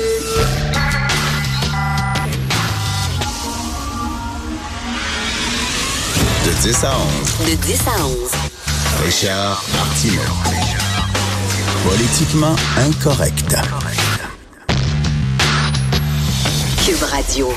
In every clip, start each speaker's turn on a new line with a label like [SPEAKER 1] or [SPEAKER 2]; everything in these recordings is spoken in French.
[SPEAKER 1] De 10 à 11,
[SPEAKER 2] De 10 à 11.
[SPEAKER 1] Richard Martineau. Politiquement incorrect.
[SPEAKER 2] Cube Radio.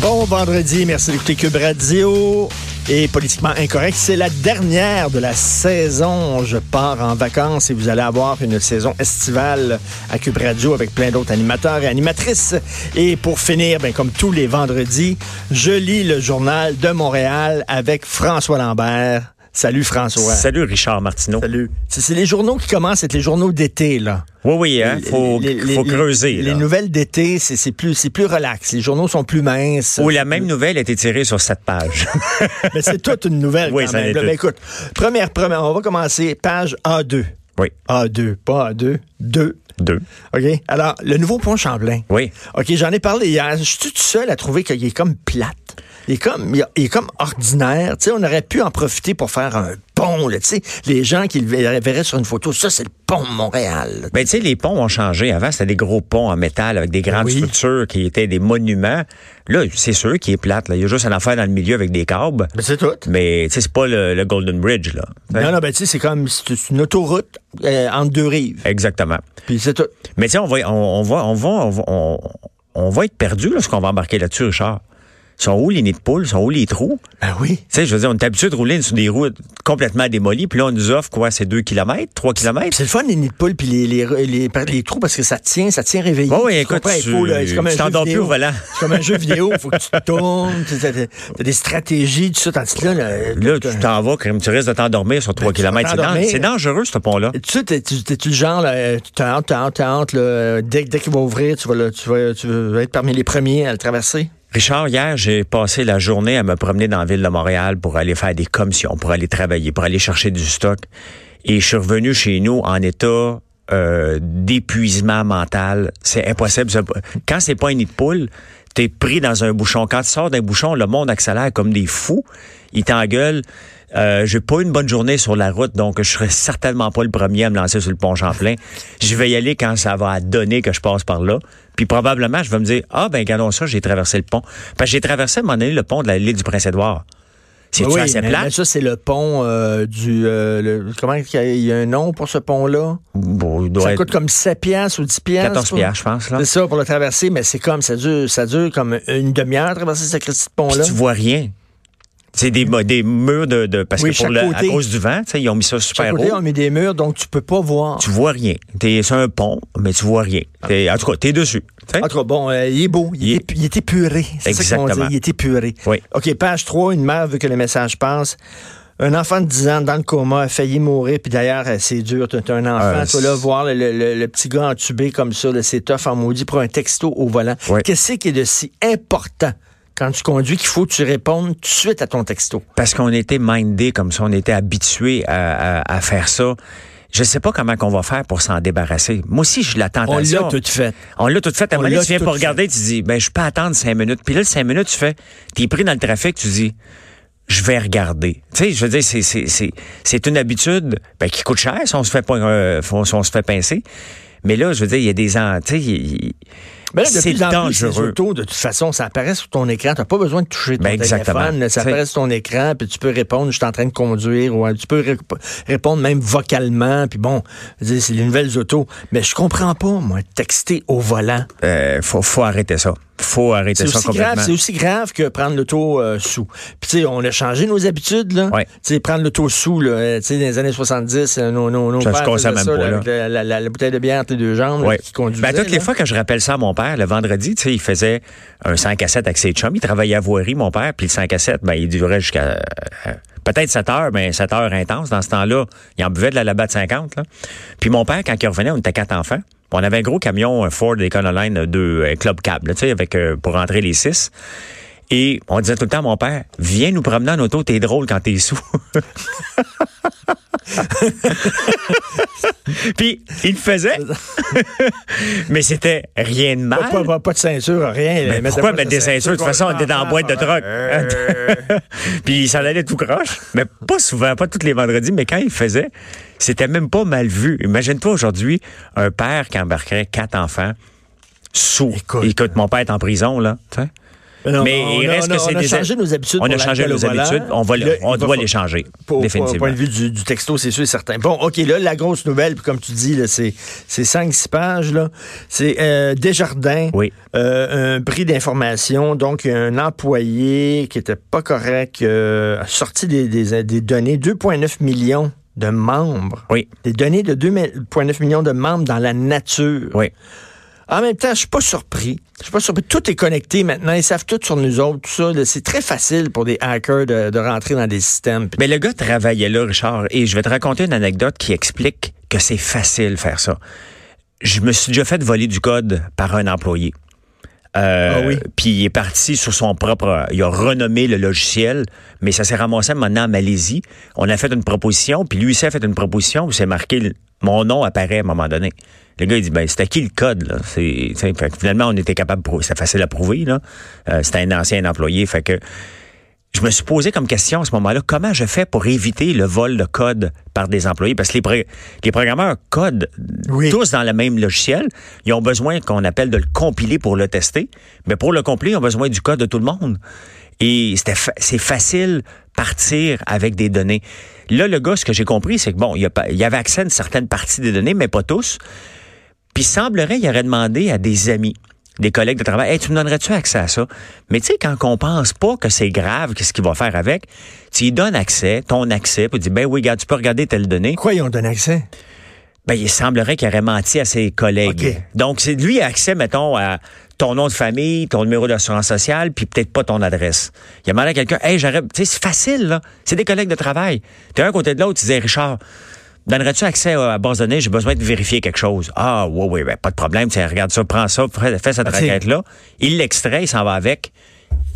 [SPEAKER 3] Bon vendredi, merci d'écouter Cube Radio. Et politiquement incorrect, c'est la dernière de la saison. Je pars en vacances et vous allez avoir une saison estivale à Cube Radio avec plein d'autres animateurs et animatrices. Et pour finir, ben, comme tous les vendredis, je lis le journal de Montréal avec François Lambert. Salut François.
[SPEAKER 4] Salut Richard Martineau.
[SPEAKER 3] Salut. C'est c'est les journaux qui commencent être les journaux d'été, là.
[SPEAKER 4] Oui, oui, hein, faut,
[SPEAKER 3] Les- les-
[SPEAKER 4] faut
[SPEAKER 3] les-
[SPEAKER 4] creuser.
[SPEAKER 3] Les, nouvelles d'été, c'est c'est plus, c'est plus relax. Les journaux sont plus minces.
[SPEAKER 4] Où la même nouvelle a été tirée sur sept pages.
[SPEAKER 3] Mais c'est toute une nouvelle
[SPEAKER 4] Oui,
[SPEAKER 3] quand
[SPEAKER 4] ça
[SPEAKER 3] même. là. Ben, écoute, première, première, on va commencer, page A2.
[SPEAKER 4] oui,
[SPEAKER 3] A2, pas A2, 2.
[SPEAKER 4] deux.
[SPEAKER 3] OK? Alors, le nouveau pont Champlain.
[SPEAKER 4] Oui.
[SPEAKER 3] OK, j'en ai parlé hier. Je suis tout seul à trouver qu'il est comme plate. Il est comme, il est comme ordinaire. Tu sais, on aurait pu en profiter pour faire un pont, là. Tu sais, les gens qui le verraient sur une photo, ça, c'est le pont de Montréal.
[SPEAKER 4] Ben, tu sais, les ponts ont changé. Avant, c'était des gros ponts en métal avec des grandes
[SPEAKER 3] Oui.
[SPEAKER 4] structures qui étaient des monuments. Là, c'est sûr qu'il est plate. Là. Il y a juste un affaire dans le milieu avec des câbles.
[SPEAKER 3] Ben, c'est tout.
[SPEAKER 4] Mais, tu sais, c'est pas le, le Golden Bridge, là.
[SPEAKER 3] Non, non, ben, tu sais, c'est comme, une autoroute euh, entre deux rives.
[SPEAKER 4] Exactement.
[SPEAKER 3] Puis c'est tout.
[SPEAKER 4] Mais, tu sais, on va, on, on va, on va, on va, on, on va être perdu lorsqu'on va embarquer là-dessus, Richard. Ils sont où les nids de poules? Sont où les trous?
[SPEAKER 3] Ben oui.
[SPEAKER 4] Tu sais, je veux dire, on est habitué de rouler sur des routes complètement démolies, puis là, on nous offre quoi? C'est 2 km, 3 km?
[SPEAKER 3] C'est le fun, les nids de poules puis les, les, les, les trous parce que ça tient, ça tient réveillé.
[SPEAKER 4] Oui, oui,
[SPEAKER 3] Tu
[SPEAKER 4] écoute, tu- tu t'endors plus
[SPEAKER 3] vidéo.
[SPEAKER 4] au volant.
[SPEAKER 3] C'est comme un jeu vidéo, il faut que tu te tournes, tu as, des stratégies, tout ça. Tandis que là, là,
[SPEAKER 4] tu t'en vas, comme tu risques de t'endormir sur 3
[SPEAKER 3] Ben, tu
[SPEAKER 4] km. C'est dangereux, ce pont-là.
[SPEAKER 3] tu sais, tu genre, là, tu t'as t'as t'as hâte, là, dès, dès qu'il va ouvrir, tu vas, là, tu, vas, tu vas être parmi les premiers à le traverser?
[SPEAKER 4] Richard, hier, j'ai passé la journée à me promener dans la ville de Montréal pour aller faire des commissions, pour aller travailler, pour aller chercher du stock. Et je suis revenu chez nous en état euh, d'épuisement mental. C'est impossible. Quand c'est pas un nid de poule, t'es pris dans un bouchon. Quand tu sors d'un bouchon, le monde accélère comme des fous. Ils t'engueulent. Euh, j'ai pas eu une bonne journée sur la route, donc je serai certainement pas le premier à me lancer sur le pont Champlain. Je vais y aller quand ça va donner que je passe par là. Puis probablement, je vais me dire, ah ben regardons ça, j'ai traversé le pont. Parce que j'ai traversé à un moment donné le pont de la l'île du Prince-Édouard. C'est
[SPEAKER 3] Ben oui,
[SPEAKER 4] assez
[SPEAKER 3] mais-
[SPEAKER 4] plat?
[SPEAKER 3] mais ça, c'est le pont euh, du... euh, le- comment il y a- il y a un nom pour ce pont-là?
[SPEAKER 4] Bon, il doit
[SPEAKER 3] Ça
[SPEAKER 4] être
[SPEAKER 3] coûte comme 7 piastres ou 10 piastres.
[SPEAKER 4] 14
[SPEAKER 3] pour-
[SPEAKER 4] piastres, je pense. Là.
[SPEAKER 3] C'est ça, pour le traverser, mais c'est comme, ça dure, ça dure comme une demi-heure traverser ce petit pont-là.
[SPEAKER 4] tu vois rien. C'est des, des murs de, de parce
[SPEAKER 3] Oui,
[SPEAKER 4] que pour le, à
[SPEAKER 3] côté.
[SPEAKER 4] cause du vent, ils ont mis ça super
[SPEAKER 3] Chaque côté,
[SPEAKER 4] haut.
[SPEAKER 3] on met des murs, donc tu peux pas voir.
[SPEAKER 4] Tu vois rien. T'es sur un pont, mais tu vois rien. T'es- en tout cas, t'es dessus.
[SPEAKER 3] En tout cas, bon, euh, il est beau. Il,
[SPEAKER 4] Il
[SPEAKER 3] est,
[SPEAKER 4] est-
[SPEAKER 3] il est épuré. C'est ça qu'on dit. Il est épuré.
[SPEAKER 4] Oui.
[SPEAKER 3] OK, page 3, une mère veut que le message passe. Un enfant de 10 ans dans le coma a failli mourir, puis d'ailleurs, euh, c'est dur. T'as un enfant,
[SPEAKER 4] Euh,
[SPEAKER 3] toi, là, voir le, le- le petit gars entubé comme ça, c'est tough en maudit pour un texto au volant.
[SPEAKER 4] Oui.
[SPEAKER 3] Qu'est-ce qui est de si important? Quand tu conduis qu'il faut que tu répondes tout de suite à ton texto?
[SPEAKER 4] Parce qu'on était mindé comme ça, on était habitué à, à- à faire ça. Je sais pas comment qu'on va faire pour s'en débarrasser. Moi aussi, j'ai la
[SPEAKER 3] On l'a tout fait.
[SPEAKER 4] On l'a tout fait. À un moment donné, tu viens pour regarder, tu dis, ben, je peux attendre cinq minutes. Puis là, cinq minutes, tu fais, t'es pris dans le trafic, tu dis, je vais regarder. Tu sais, je veux dire, c'est, c'est, c'est, c'est une habitude, ben, qui coûte cher si on se fait euh, si on se fait pincer. Mais là, je veux dire, il y a des, tu sais, il-
[SPEAKER 3] Ben là,
[SPEAKER 4] c'est dangereux.
[SPEAKER 3] autos, de toute façon, ça apparaît sur ton écran. Tu n'as pas besoin de toucher ton
[SPEAKER 4] Ben,
[SPEAKER 3] téléphone. Ça apparaît sur ton écran, puis tu peux répondre, je suis en train de conduire, ou euh, tu peux ré- répondre même vocalement, puis bon, c'est les nouvelles autos. Mais je comprends pas, moi, texter au volant.
[SPEAKER 4] euh, faut, faut arrêter ça. Faut arrêter ça complètement.
[SPEAKER 3] c'est aussi grave que prendre l'auto euh, sous. Puis tu sais, on a changé nos habitudes, là.
[SPEAKER 4] Ouais.
[SPEAKER 3] Tu sais, prendre l'auto sous, là, euh, tu sais, dans les années 70, euh, nos, nos, nos
[SPEAKER 4] Ça se
[SPEAKER 3] pères faisaient
[SPEAKER 4] même pas, là.
[SPEAKER 3] avec la, la- la- la bouteille de bière entre les deux jambes, là,
[SPEAKER 4] Ouais.
[SPEAKER 3] qui conduisaient.
[SPEAKER 4] Ben, toutes les fois que je rappelle ça à mon père, le vendredi, tu sais, il faisait un 5 à 7 avec ses chums. Il travaillait à voirie, mon père, puis le 5 à 7, ben, il durait jusqu'à euh, peut-être 7 heures, mais 7 heures intenses. Dans ce temps-là, il en buvait de la labat de 50. Là. Puis mon père, quand il revenait, on était quatre enfants. On avait un gros camion, un Ford Econoline de un Club Cab, tu sais, avec euh, pour rentrer les six. Et on disait tout le temps à mon père, viens nous promener en auto, t'es drôle quand t'es sous. Puis il le faisait, mais c'était rien de mal.
[SPEAKER 3] Pas, pas- pas de ceinture, rien.
[SPEAKER 4] Mais pourquoi mettre des ceintures? De toute façon, on était dans la boîte de troc. Puis il s'en allait tout croche. Mais pas souvent, pas tous les vendredis, mais quand il faisait, c'était même pas mal vu. Imagine-toi aujourd'hui un père qui embarquerait quatre enfants sous.
[SPEAKER 3] Écoute.
[SPEAKER 4] Écoute, mon père est en prison, là.
[SPEAKER 3] Non,
[SPEAKER 4] Mais
[SPEAKER 3] on
[SPEAKER 4] il reste
[SPEAKER 3] on a-
[SPEAKER 4] que c'est
[SPEAKER 3] on a
[SPEAKER 4] des-
[SPEAKER 3] changé nos habitudes.
[SPEAKER 4] On a changé nos
[SPEAKER 3] volant.
[SPEAKER 4] habitudes. On, va
[SPEAKER 3] Là,
[SPEAKER 4] on doit les changer.
[SPEAKER 3] Pour,
[SPEAKER 4] définitivement.
[SPEAKER 3] au point de vue du, du texto, c'est sûr et certain. Bon, OK, là, la grosse nouvelle, comme tu dis, c'est, c'est 5-6 pages, là. C'est euh, Desjardins,
[SPEAKER 4] Oui.
[SPEAKER 3] euh, un prix d'information. Donc, un employé qui était pas correct euh, a sorti des, des, des données, 2,9 millions de membres.
[SPEAKER 4] Oui.
[SPEAKER 3] Des données de 2,9 millions de membres dans la nature.
[SPEAKER 4] Oui.
[SPEAKER 3] En même temps, je suis pas surpris. Je suis pas surpris. Tout est connecté maintenant. Ils savent tout sur nous autres. Tout ça, c'est très facile pour des hackers de, de rentrer dans des systèmes.
[SPEAKER 4] Mais le gars travaillait là, Richard, et je vais te raconter une anecdote qui explique que c'est facile faire ça. Je me suis déjà fait voler du code par un employé. Euh,
[SPEAKER 3] Ah oui?
[SPEAKER 4] Puis il est parti sur son propre. Il a renommé le logiciel, mais ça s'est ramassé maintenant en Malaisie. On a fait une proposition, puis lui aussi a fait une proposition où c'est marqué mon nom apparaît à un moment donné. Le gars il dit ben c'était qui le code là? Fait finalement on était capable. C'était facile à prouver là. Euh, c'était un ancien employé, fait que je me suis posé comme question à ce moment-là, comment je fais pour éviter le vol de code par des employés? Parce que les, les programmeurs codent
[SPEAKER 3] Oui.
[SPEAKER 4] tous dans le même logiciel. Ils ont besoin qu'on appelle de le compiler pour le tester. Mais pour le compiler, ils ont besoin du code de tout le monde. Et c'est facile partir avec des données. Là, le gars, ce que j'ai compris, c'est que bon, il, y il y avait accès à une certaine partie des données, mais pas tous. Puis il semblerait qu'il aurait demandé à des amis, des collègues de travail, hey, tu me donnerais-tu accès à ça? Mais tu sais, quand on pense pas que c'est grave, qu'est-ce qu'il va faire avec, tu lui donnes accès, ton accès, puis tu dis, ben oui, regarde, tu peux regarder telle donnée.
[SPEAKER 3] Pourquoi ils ont donné accès?
[SPEAKER 4] Ben, il semblerait qu'il aurait menti à ses collègues. Donc, c'est lui a accès, mettons, à ton nom de famille, ton numéro d'assurance sociale, puis peut-être pas ton adresse. Il a demandé à quelqu'un, hey, j'aurais, tu sais, c'est facile, là. C'est des collègues de travail. T'es un côté de l'autre, tu disais, Richard, donnerais-tu accès à la base de données? J'ai besoin de vérifier quelque chose. Ah, oui, oui, ben, pas de problème. Tiens, regarde ça, prends ça, fais, cette
[SPEAKER 3] Ah,
[SPEAKER 4] requête-là. Il l'extrait, il s'en va avec.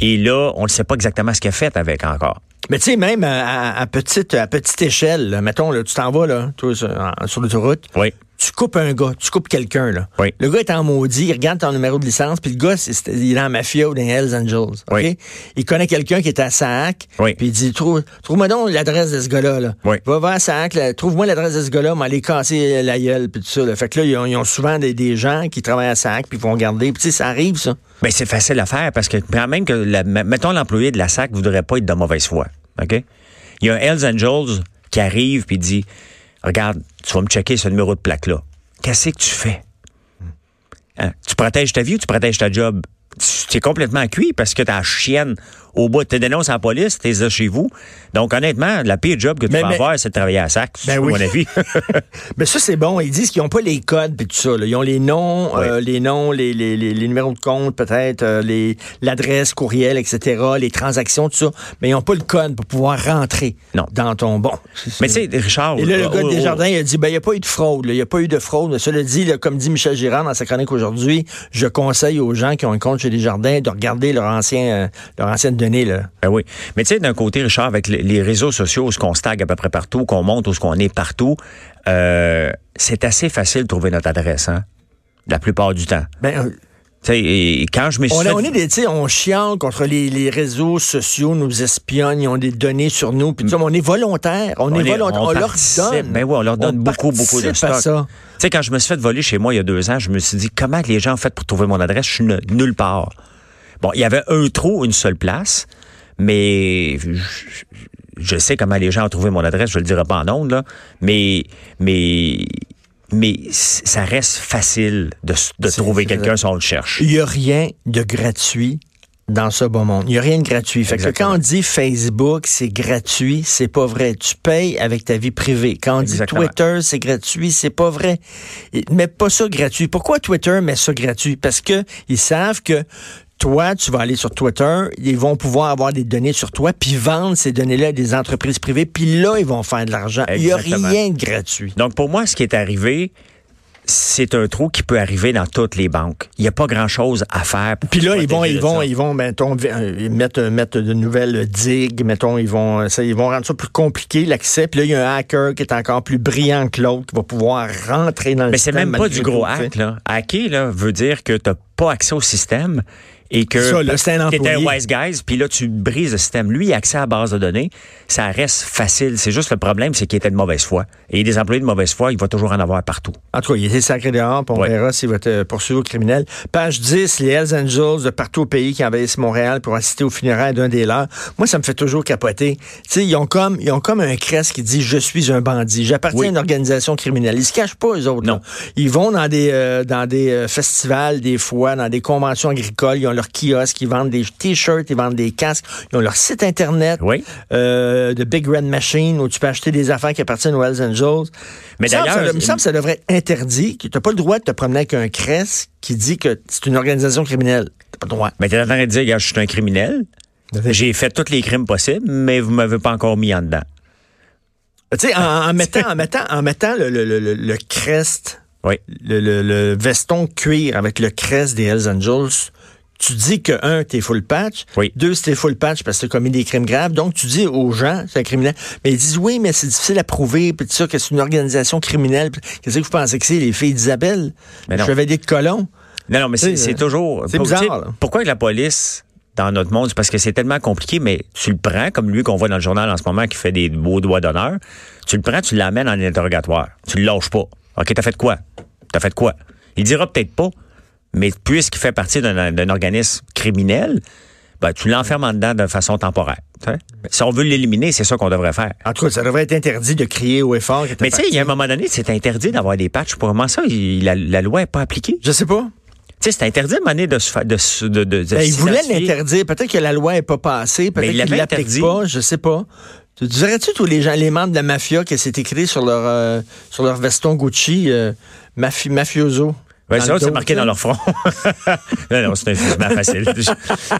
[SPEAKER 4] Et là, on ne sait pas exactement ce qu'il a fait avec encore.
[SPEAKER 3] Mais tu sais, même à, à- à petite, à petite échelle, là, mettons, là, tu t'en vas là, toi, sur l'autoroute,
[SPEAKER 4] Oui.
[SPEAKER 3] Tu coupes un gars, tu coupes quelqu'un. là.
[SPEAKER 4] Oui.
[SPEAKER 3] Le gars est en maudit, il regarde ton numéro de licence, puis le gars, il est dans la mafia ou dans les Hells Angels. OK?
[SPEAKER 4] Oui.
[SPEAKER 3] Il connaît quelqu'un qui est à Sac,
[SPEAKER 4] Oui.
[SPEAKER 3] puis il dit Trouve, Trouve-moi donc l'adresse de ce gars-là. Là. Va vers Sac, trouve-moi l'adresse de ce gars-là, m'aller casser la gueule, puis tout ça. là. Fait que là, ils ont, ils ont souvent des, des gens qui travaillent à Sac, puis ils vont regarder. Puis tu sais, ça arrive, ça.
[SPEAKER 4] Ben, c'est facile à faire parce que quand même que, la- mettons, l'employé de la SAC voudrait pas être de mauvaise foi. OK? Il y a un Hells Angels qui arrive puis dit Regarde, tu vas me checker ce numéro de plaque-là. Qu'est-ce que tu fais? Hein? Tu protèges ta vie ou tu protèges ta job? Tu es complètement cuit parce que ta chienne au bout, tu dénonces la police, t'es là chez vous. Donc, honnêtement, la pire job que tu
[SPEAKER 3] Mais-
[SPEAKER 4] vas
[SPEAKER 3] mais-
[SPEAKER 4] avoir, c'est de travailler à SAC,
[SPEAKER 3] Ben
[SPEAKER 4] à
[SPEAKER 3] oui.
[SPEAKER 4] mon avis.
[SPEAKER 3] Mais ça, c'est bon. Ils disent qu'ils n'ont pas les codes puis tout ça. là. Ils ont les noms,
[SPEAKER 4] Oui.
[SPEAKER 3] euh, les noms, les, les, les, les numéros de compte, peut-être, euh, l'adresse, courriel, etc., les transactions, tout ça. Mais ils n'ont pas le code pour pouvoir rentrer
[SPEAKER 4] Non.
[SPEAKER 3] dans ton bon.
[SPEAKER 4] Mais tu sais, Richard...
[SPEAKER 3] Et là, le
[SPEAKER 4] oh,
[SPEAKER 3] gars
[SPEAKER 4] oh,
[SPEAKER 3] de
[SPEAKER 4] oh,
[SPEAKER 3] Desjardins, il a dit, ben, il n'y a pas eu de fraude. là. Il n'y a pas eu de fraude. Cela dit, là, comme dit Michel Girard dans sa chronique aujourd'hui, je conseille aux gens qui ont un compte chez Desjardins de regarder leur ancien, euh, leur ancienne là.
[SPEAKER 4] Ben oui. Mais tu sais, d'un côté, Richard, avec les- réseaux sociaux, où ce qu'on stagne à peu près partout, qu'on monte, où ce qu'on est partout, euh, c'est assez facile de trouver notre adresse, hein? La plupart du temps.
[SPEAKER 3] Ben, euh,
[SPEAKER 4] Tu sais, et quand je me suis
[SPEAKER 3] On,
[SPEAKER 4] fait-
[SPEAKER 3] on est des, tu sais, on chiale contre les, les réseaux sociaux, nous espionnent, ils ont des données sur nous, puis on est volontaire, on,
[SPEAKER 4] On
[SPEAKER 3] est volontaire, on,
[SPEAKER 4] on
[SPEAKER 3] leur donne.
[SPEAKER 4] Ben oui, on leur donne beaucoup, beaucoup de stock.
[SPEAKER 3] ça.
[SPEAKER 4] Tu sais, quand je me suis fait voler chez moi il y a deux ans, je me suis dit, comment les gens ont fait pour trouver mon adresse? Je suis nulle part. Bon, il y avait un trou, une seule place, mais je, je sais comment les gens ont trouvé mon adresse, je le dirai pas en ondes, là, mais, mais, mais ça reste facile de, trouver quelqu'un si on le cherche.
[SPEAKER 3] Il n'y a rien de gratuit dans ce beau monde. Il n'y a rien de gratuit. Fait que
[SPEAKER 4] Exactement.
[SPEAKER 3] quand on dit Facebook, c'est gratuit, c'est pas vrai. Tu payes avec ta vie privée. Quand on
[SPEAKER 4] Exactement.
[SPEAKER 3] dit Twitter, c'est gratuit, c'est pas vrai. Ils mettent pas ça gratuit. Pourquoi Twitter met ça gratuit? Parce que ils savent que toi, tu vas aller sur Twitter, ils vont pouvoir avoir des données sur toi, puis vendre ces données-là à des entreprises privées, puis là, ils vont faire de l'argent. Il n'y a rien de gratuit.
[SPEAKER 4] Donc, pour moi, ce qui est arrivé, c'est un trou qui peut arriver dans toutes les banques. Il n'y a pas grand-chose à faire. pour
[SPEAKER 3] Puis là, ils vont, ils vont, ils vont, mettons, euh, mettre, mettre de nouvelles digues, mettons, ils vont, euh, ça, ils vont rendre ça plus compliqué, l'accès. Puis là, il y a un hacker qui est encore plus brillant que l'autre, qui va pouvoir rentrer dans le
[SPEAKER 4] Mais c'est
[SPEAKER 3] système.
[SPEAKER 4] même pas du gros hack, là. Hacker, là, veut dire que tu n'as pas accès au système et que
[SPEAKER 3] là, c'est un
[SPEAKER 4] wise guys, puis là, tu brises le système. Lui, il a accès à la base de données. Ça reste facile. C'est juste le problème, c'est qu'il était de mauvaise foi. Et des employés de mauvaise foi, il va toujours en avoir partout.
[SPEAKER 3] En tout cas, il était sacré dehors, puis on
[SPEAKER 4] Ouais.
[SPEAKER 3] verra s'il va être poursuivi au criminel. Page 10, les Hells Angels de partout au pays qui envahissent Montréal pour assister aux funérailles d'un des leurs. Moi, ça me fait toujours capoter. Tu sais, ils ont comme, ils ont comme un crest qui dit « Je suis un bandit, j'appartiens
[SPEAKER 4] Oui.
[SPEAKER 3] à une organisation criminelle ». Ils se cachent pas, eux autres.
[SPEAKER 4] Non.
[SPEAKER 3] là. Ils vont dans des, euh, dans des euh, festivals, des fois, dans des conventions agricoles, ils ont leur kiosque, ils vendent des t-shirts, ils vendent des casques, ils ont leur site Internet
[SPEAKER 4] Oui.
[SPEAKER 3] euh, de Big Red Machine où tu peux acheter des affaires qui appartiennent aux Hells Angels.
[SPEAKER 4] Mais d'ailleurs,
[SPEAKER 3] il me semble que ça devrait être interdit, que tu n'as pas le droit de te promener avec un crest qui dit que c'est une organisation criminelle. Tu pas le droit.
[SPEAKER 4] Mais tu es en train de dire, regarde, je suis un criminel. J'ai fait tous les crimes possibles, mais vous m'avez pas encore mis en dedans.
[SPEAKER 3] Tu sais, en, en mettant, en mettant, en mettant le, le, le, le- crest,
[SPEAKER 4] Oui.
[SPEAKER 3] le, le, le veston cuir avec le crest des Hells Angels, tu dis que, un, t'es full patch.
[SPEAKER 4] Oui.
[SPEAKER 3] Deux, c'était full patch parce que t'as commis des crimes graves. Donc, tu dis aux gens, c'est un criminel. Mais ils disent, oui, mais c'est difficile à prouver, puis ça, que c'est une organisation criminelle. Qu'est-ce que vous pensez que c'est, les filles d'Isabelle? Chevalier de Colomb?
[SPEAKER 4] Non, non, mais c'est c'est toujours.
[SPEAKER 3] c'est bizarre, là.
[SPEAKER 4] Pourquoi que la police, dans notre monde, parce que c'est tellement compliqué, mais tu le prends, comme lui qu'on voit dans le journal en ce moment qui fait des beaux doigts d'honneur, tu le prends, tu l'amènes en interrogatoire. Tu le lâches pas. OK, t'as fait quoi? T'as fait quoi? Il dira peut-être pas, mais puisqu'il fait partie d'un organisme criminel, ben, tu l'enfermes en dedans de façon temporaire. Si on veut l'éliminer, c'est ça qu'on devrait faire.
[SPEAKER 3] En tout cas, ça devrait être interdit de crier haut et fort. que t'as
[SPEAKER 4] Mais tu sais, il y a un moment donné, c'est interdit d'avoir des patchs. Pour comment ça, il- la, la loi n'est pas appliquée?
[SPEAKER 3] Je sais pas.
[SPEAKER 4] Tu sais, c'est interdit à un moment donné de se faire. De, de, de,
[SPEAKER 3] Ben, il voulait l'interdire. Peut-être que la loi n'est pas passée. Peut-être
[SPEAKER 4] il
[SPEAKER 3] qu'il
[SPEAKER 4] l'avait
[SPEAKER 3] l'applique pas. Je sais pas. Tu dirais-tu tous les gens, les membres de la mafia que c'est écrit sur leur euh, sur leur veston Gucci euh, mafi- mafioso? Dans
[SPEAKER 4] ça, c'est marqué dans leur front. non, non, c'est un jugement facile. Je,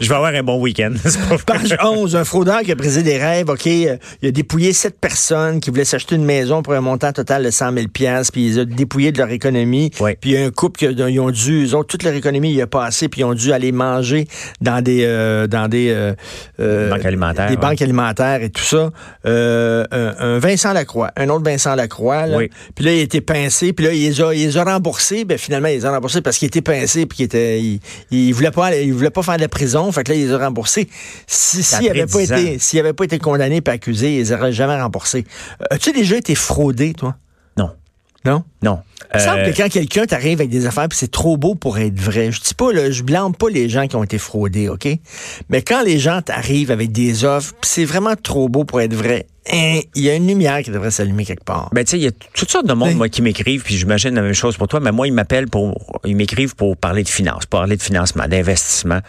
[SPEAKER 4] je vais avoir un bon week-end.
[SPEAKER 3] Page 11, un fraudeur qui a brisé des rêves, OK, euh, il a dépouillé sept personnes qui voulaient s'acheter une maison pour un montant total de 100 000 piastres, puis ils ont dépouillé de leur économie.
[SPEAKER 4] Oui.
[SPEAKER 3] Puis il y a un couple qui a- ils ont dû, eux autres, toute leur économie y a passé, puis ils ont dû aller manger dans des euh, dans des euh, euh,
[SPEAKER 4] Banques alimentaires,
[SPEAKER 3] des
[SPEAKER 4] ouais.
[SPEAKER 3] banques alimentaires et tout ça. Euh, un, un Vincent Lacroix, un autre Vincent Lacroix, là.
[SPEAKER 4] Oui.
[SPEAKER 3] Puis là, il a été pincé, puis là, il les a, il les a remboursés. Ben, finalement, il les a remboursés parce qu'il était pincé, puis qu'il était, il, il voulait pas, aller- il voulait pas faire de la prison. Fait que là, il les a remboursés. Si, s'il avait pas
[SPEAKER 4] 10
[SPEAKER 3] été, s'il avait pas été condamné et accusé, il les aurait jamais remboursés. Euh, As-tu déjà été fraudé, toi?
[SPEAKER 4] Non?
[SPEAKER 3] Non? Il me semble
[SPEAKER 4] Euh,
[SPEAKER 3] que quand quelqu'un t'arrive avec des affaires puis c'est trop beau pour être vrai, je dis pas, là, je blâme pas les gens qui ont été fraudés, OK? Mais quand les gens t'arrivent avec des offres puis c'est vraiment trop beau pour être vrai, hein, il y a une lumière qui devrait s'allumer quelque part.
[SPEAKER 4] Ben, tu sais, il y a toutes sortes de monde,
[SPEAKER 3] Oui.
[SPEAKER 4] moi, qui m'écrivent, puis j'imagine la même chose pour toi, mais moi, ils m'appellent pour, ils m'écrivent pour parler de finances, pour parler de financement, d'investissement.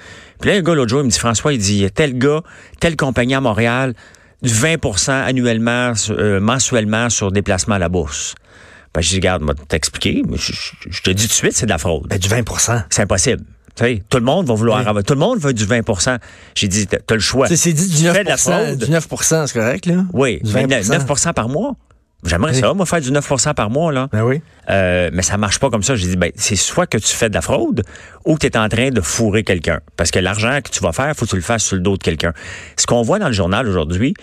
[SPEAKER 4] Puis là, un gars, l'autre jour, il me dit, François, il dit, tel gars, telle compagnie à Montréal, du 20% annuellement, euh, mensuellement sur déplacement à la bourse. Ben, je dis, regarde, moi, t'expliquer, mais je, je- je te dis tout de suite, c'est de la fraude.
[SPEAKER 3] Ben, du 20%
[SPEAKER 4] C'est impossible. Tu sais, tout le monde va vouloir
[SPEAKER 3] Oui.
[SPEAKER 4] avoir, tout le monde veut du 20% J'ai dit, t'as le choix.
[SPEAKER 3] C'est dit du
[SPEAKER 4] Tu
[SPEAKER 3] 9
[SPEAKER 4] fais de la fraude.
[SPEAKER 3] Du 9% c'est correct, là?
[SPEAKER 4] Oui,
[SPEAKER 3] Du
[SPEAKER 4] mais
[SPEAKER 3] 20
[SPEAKER 4] 9 par mois? J'aimerais
[SPEAKER 3] Oui.
[SPEAKER 4] ça, moi, faire du 9% par mois, là.
[SPEAKER 3] Ben oui.
[SPEAKER 4] Euh, mais ça marche pas comme ça. J'ai dit, ben, c'est soit que tu fais de la fraude ou que tu es en train de fourrer quelqu'un. Parce que l'argent que tu vas faire, faut que tu le fasses sur le dos de quelqu'un. Ce qu'on voit dans le journal aujourd'hui,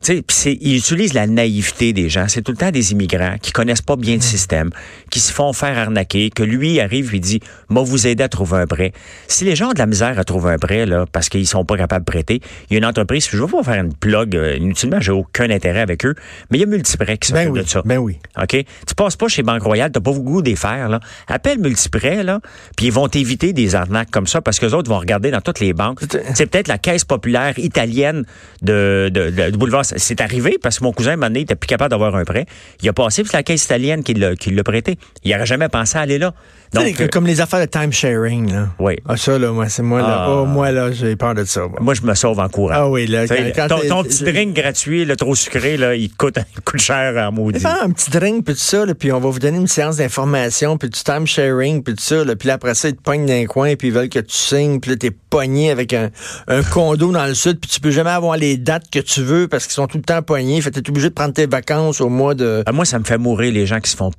[SPEAKER 4] tu sais, pis c'est, ils utilisent la naïveté des gens. C'est tout le temps des immigrants qui connaissent pas bien le système, qui se font faire arnaquer, que lui arrive et dit, moi vous aider à trouver un prêt. Si les gens ont de la misère à trouver un prêt, là, parce qu'ils sont pas capables de prêter, il y a une entreprise, je vais pas faire une plug, euh, inutilement, j'ai aucun intérêt avec eux, mais il y a Multiprêt qui
[SPEAKER 3] Ben
[SPEAKER 4] s'occupe
[SPEAKER 3] oui.
[SPEAKER 4] de ça.
[SPEAKER 3] Ben oui.
[SPEAKER 4] OK? Tu passes pas chez Banque Royale, t'as pas le goût des faire, là. Appelle Multiprêt, là, puis ils vont t'éviter des arnaques comme ça parce que les autres vont regarder dans toutes les banques.
[SPEAKER 3] C'est-
[SPEAKER 4] peut-être la caisse populaire italienne de, de, de- boulevard. C'est arrivé parce que mon cousin, un il était plus capable d'avoir un prêt. Il a passé, puis c'est la caisse italienne qui l'a, prêté. Il n'aurait jamais pensé à aller là.
[SPEAKER 3] Tu sais,
[SPEAKER 4] Donc,
[SPEAKER 3] les-
[SPEAKER 4] euh,
[SPEAKER 3] comme les affaires de time sharing, là.
[SPEAKER 4] Oui.
[SPEAKER 3] Ah, ça, là, moi, c'est moi, là.
[SPEAKER 4] Ah.
[SPEAKER 3] Oh, moi, là, j'ai peur de ça. moi.
[SPEAKER 4] moi, je me sauve en courant.
[SPEAKER 3] Ah oui, là, quand-
[SPEAKER 4] ton, petit drink gratuit, le trop sucré, là, il te coûte, il te coûte cher en maudit.
[SPEAKER 3] Faire un petit drink, puis tout ça, là, puis on va vous donner une séance d'information, puis du time sharing, puis tout ça, là, puis là, après ça, ils te pognent dans un coin, puis ils veulent que tu signes, puis là, t'es pogné avec un, un condo dans le sud, puis tu peux jamais avoir les dates que tu veux parce qu'ils sont tout le temps pognés. Fait que t'es obligé de prendre tes vacances au mois de...
[SPEAKER 4] Ah, moi, ça me fait mourir les gens qui se font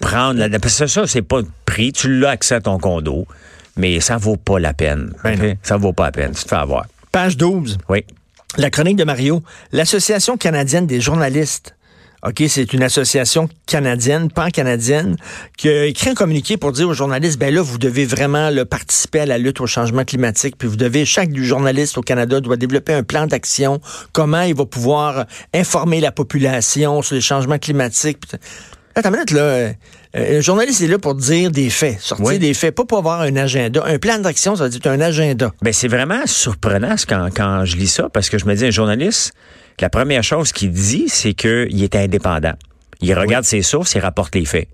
[SPEAKER 4] prendre la, parce que ça, c'est pas prix. Tu l'as accès à ton condo, mais ça vaut pas la peine.
[SPEAKER 3] Ben
[SPEAKER 4] OK?
[SPEAKER 3] non.
[SPEAKER 4] Ça vaut pas la peine. Tu te fais avoir.
[SPEAKER 3] Page 12.
[SPEAKER 4] Oui.
[SPEAKER 3] La chronique de Mario. L'Association canadienne des journalistes. OK, c'est une association canadienne, pan-canadienne, qui a écrit un communiqué pour dire aux journalistes, ben là, vous devez vraiment participer à la lutte au changement climatique, puis vous devez, chaque journaliste au Canada doit développer un plan d'action, comment il va pouvoir informer la population sur les changements climatiques? Attends une minute, là. euh, Un journaliste est là pour dire des faits, sortir
[SPEAKER 4] Oui.
[SPEAKER 3] des faits, pas pour avoir un agenda. Un plan d'action, ça veut dire un agenda.
[SPEAKER 4] Ben, c'est vraiment surprenant quand, quand je lis ça, parce que je me dis, un journaliste, la première chose qu'il dit, c'est qu'il est indépendant. Il regarde ses sources, il rapporte les faits.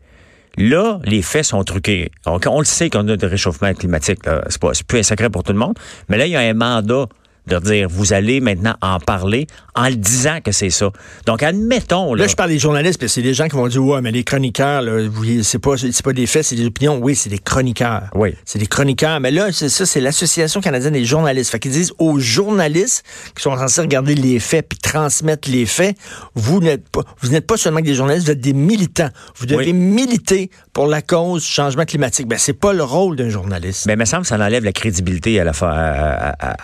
[SPEAKER 4] Là, les faits sont truqués. On, on le sait qu'on a de réchauffement climatique. là. C'est pas, c'est plus un secret pour tout le monde. Mais là, il y a un mandat de dire, vous allez maintenant en parler en le disant que c'est ça. Donc, admettons, là,
[SPEAKER 3] Là, je parle des journalistes, puis c'est des gens qui vont dire Ouais, mais les chroniqueurs, là, c'est pas, c'est pas des faits, c'est des opinions. Oui, c'est des chroniqueurs.
[SPEAKER 4] Oui.
[SPEAKER 3] C'est des chroniqueurs. Mais là, c'est ça, c'est l'Association canadienne des journalistes. Fait qu'ils disent aux journalistes qui sont censés regarder les faits puis transmettre les faits, vous n'êtes pas, vous n'êtes pas seulement que des journalistes, vous êtes des militants. Vous devez
[SPEAKER 4] Oui.
[SPEAKER 3] militer pour la cause du changement climatique. Ben, c'est pas le rôle d'un journaliste.
[SPEAKER 4] Mais il me semble que ça enlève la crédibilité à la à- à- à-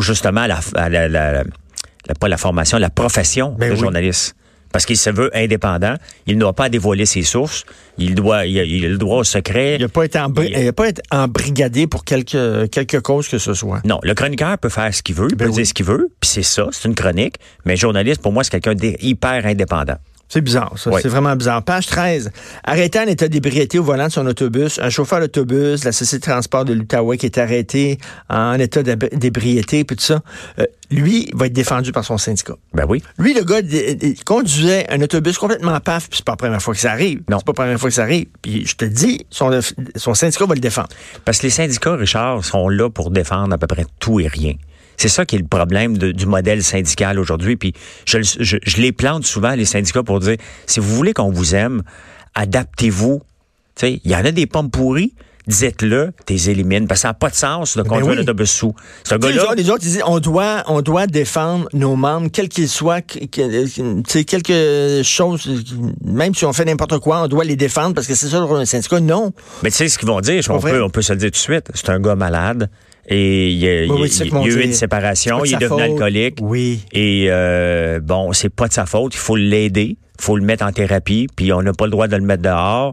[SPEAKER 4] justement à la, à la- la- la- pas la formation, la profession
[SPEAKER 3] Ben
[SPEAKER 4] de
[SPEAKER 3] oui.
[SPEAKER 4] journaliste. Parce qu'il se veut indépendant, il ne doit pas dévoiler ses sources, il doit, il a, il a le droit au secret.
[SPEAKER 3] Il n'a pas été, embri-
[SPEAKER 4] Il-
[SPEAKER 3] il a pas été embrigadé pour quelque, quelque cause que ce soit.
[SPEAKER 4] Non, le chroniqueur peut faire ce qu'il veut, il
[SPEAKER 3] Ben
[SPEAKER 4] peut
[SPEAKER 3] oui.
[SPEAKER 4] dire ce qu'il veut, puis c'est ça, c'est une chronique. Mais journaliste, pour moi, c'est quelqu'un d'hyper indépendant.
[SPEAKER 3] C'est bizarre, ça.
[SPEAKER 4] Oui.
[SPEAKER 3] C'est vraiment bizarre. Page 13. Arrêté en état d'ébriété au volant de son autobus. Un chauffeur d'autobus, la Société de transport de l'Outaouais qui est arrêté en état d'ébriété, puis tout ça. Euh, lui, va être défendu par son syndicat.
[SPEAKER 4] Ben oui.
[SPEAKER 3] Lui, le gars, il- il conduisait un autobus complètement paf, puis c'est pas la première fois que ça arrive.
[SPEAKER 4] Non.
[SPEAKER 3] C'est pas la première fois que ça arrive. Puis je te dis, son, son syndicat va le défendre.
[SPEAKER 4] Parce que les syndicats, Richard, sont là pour défendre à peu près tout et rien. C'est ça qui est le problème de- du modèle syndical aujourd'hui. Puis je, le- je, je les plante souvent, les syndicats, pour dire, si vous voulez qu'on vous aime, adaptez-vous. Tu sais, Il y en a des pommes pourries, dites-le, t'es élimines. Parce que ça n'a pas de sens de conduire
[SPEAKER 3] Ben oui.
[SPEAKER 4] l'autobus sous. Ce gars-là,
[SPEAKER 3] autres, les autres, ils disent on doit, on doit défendre nos membres, quels qu'ils soient, que- sais, quelque chose, même si on fait n'importe quoi, on doit les défendre parce que c'est ça le syndicat. Non.
[SPEAKER 4] mais tu sais ce qu'ils vont dire, on peut, on peut se le dire tout de suite, c'est un gars malade. Et il, y a- il
[SPEAKER 3] Oui,
[SPEAKER 4] il y eu une séparation, il est devenu
[SPEAKER 3] faute.
[SPEAKER 4] alcoolique.
[SPEAKER 3] Oui.
[SPEAKER 4] Et euh, bon, c'est pas de sa faute, il faut l'aider, il faut le mettre en thérapie, puis on n'a pas le droit de le mettre dehors.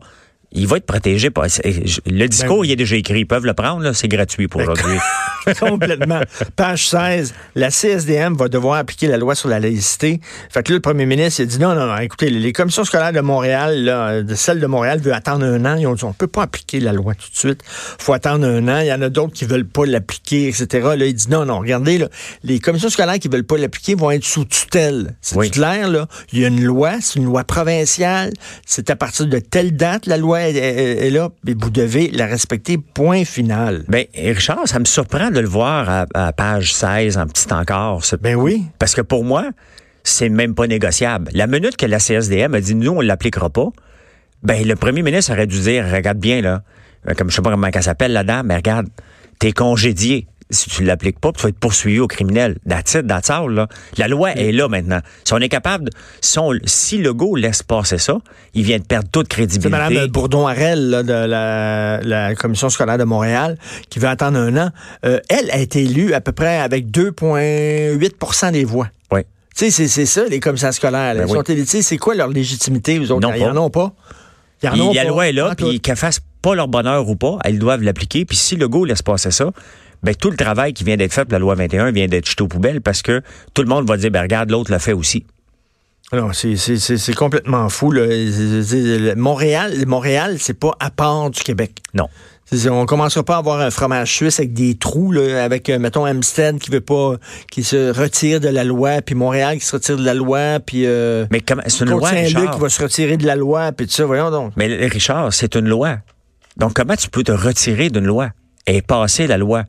[SPEAKER 4] Il va être protégé. par- Le discours,
[SPEAKER 3] Ben-
[SPEAKER 4] il est déjà écrit. Ils peuvent le prendre, c'est gratuit pour aujourd'hui.
[SPEAKER 3] Complètement. Page 16. La CSDM va devoir appliquer la loi sur la laïcité. Fait que là, le premier ministre il a dit non, non, non, écoutez, les commissions scolaires de Montréal, là, de celle de Montréal veut attendre un an. Ils ont dit on peut pas appliquer la loi tout de suite. faut attendre un an. Il y en a d'autres qui veulent pas l'appliquer, etc. Là, il dit non, non, regardez, là, les commissions scolaires qui veulent pas l'appliquer vont être sous tutelle. C'est
[SPEAKER 4] Oui.
[SPEAKER 3] clair, là. Il y a une loi, c'est une loi provinciale. C'est à partir de telle date, la loi est, est- est là, et vous devez la respecter, point final.
[SPEAKER 4] Ben, Richard, ça me surprend de le voir à, à page 16 en petit encore. ce-
[SPEAKER 3] Ben oui.
[SPEAKER 4] Parce que pour moi, c'est même pas négociable. La minute que la CSDM a dit nous, on l'appliquera pas, ben le premier ministre aurait dû dire regarde bien là, comme je sais pas comment elle s'appelle la dame, mais regarde, t'es congédié. Si tu l'appliques pas, tu vas être poursuivi au criminel. That's it, that's all, là. La loi est là maintenant. Si on est capable, si, on- si Legault laisse passer ça, il vient de perdre toute
[SPEAKER 3] C'est
[SPEAKER 4] crédibilité.
[SPEAKER 3] Mme Bourdon-Harel là, de la, la Commission scolaire de Montréal qui veut attendre un an. Euh, elle a été élue à peu près avec 2,8% des voix.
[SPEAKER 4] Oui.
[SPEAKER 3] Tu sais, c'est- c'est ça, les commissaires scolaires.
[SPEAKER 4] Ben oui.
[SPEAKER 3] c'est quoi leur légitimité, vous autres?
[SPEAKER 4] Non,
[SPEAKER 3] Ils en
[SPEAKER 4] pas.
[SPEAKER 3] ont pas. Ils en
[SPEAKER 4] Puis
[SPEAKER 3] ont
[SPEAKER 4] la
[SPEAKER 3] pas.
[SPEAKER 4] loi est là, puis qu'elles fassent pas leur bonheur ou pas, elles doivent l'appliquer. Puis si le go laisse passer ça, ben tout le travail qui vient d'être fait pour la loi 21 vient d'être jeté aux poubelles parce que tout le monde va dire, ben regarde, l'autre l'a fait aussi.
[SPEAKER 3] Non, c'est- complètement fou. Là. Montréal, Montréal c'est pas à part du Québec.
[SPEAKER 4] Non.
[SPEAKER 3] On commencera pas à avoir un fromage suisse avec des trous, là, avec, euh, mettons, Amstead qui veut pas, qui se retire de la loi, puis Montréal qui se retire de la loi, puis euh,
[SPEAKER 4] Mais comment, c'est une loi, Richard?
[SPEAKER 3] qui va se retirer de la loi, puis tout ça, voyons donc.
[SPEAKER 4] Mais Richard, c'est une loi. Donc comment tu peux te retirer d'une loi? Est passée, la loi.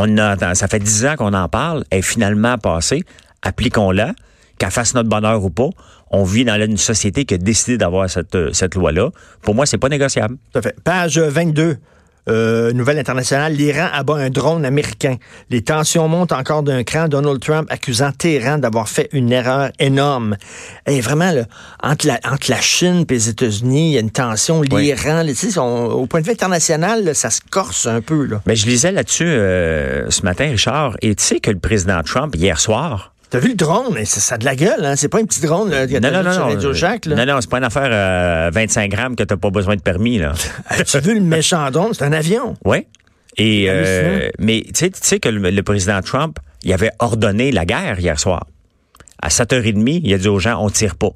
[SPEAKER 4] On a, ça fait dix ans qu'on en parle, elle est finalement passée. Appliquons-la, qu'elle fasse notre bonheur ou pas. On vit dans une société qui a décidé d'avoir cette, euh, loi-là. Pour moi, c'est pas négociable.
[SPEAKER 3] Fait. Page 22. Euh, nouvelle internationale, l'Iran abat un drone américain. Les tensions montent encore d'un cran. Donald Trump accusant Téhéran d'avoir fait une erreur énorme. Et vraiment, là, entre, la, entre la Chine et les États-Unis, il y a une tension. L'Iran, tu sais, au point de vue international, là, ça se corse un peu. Là.
[SPEAKER 4] Mais je lisais là-dessus euh, ce matin, Richard, et tu sais que le président Trump, hier soir,
[SPEAKER 3] T'as vu le drone? Ça, ça a de la gueule, hein? C'est pas un petit drone là, que
[SPEAKER 4] non, non,
[SPEAKER 3] vu
[SPEAKER 4] non,
[SPEAKER 3] sur Radio
[SPEAKER 4] euh,
[SPEAKER 3] Shack, là.
[SPEAKER 4] non, non, c'est pas une affaire euh, 25 grammes que t'as pas besoin de permis, là.
[SPEAKER 3] As-tu vu le méchant drone? C'est un avion.
[SPEAKER 4] Oui. Et euh, mais tu sais, tu sais que le, le président Trump, il avait ordonné la guerre hier soir. À 7h30, il a dit aux gens on tire pas.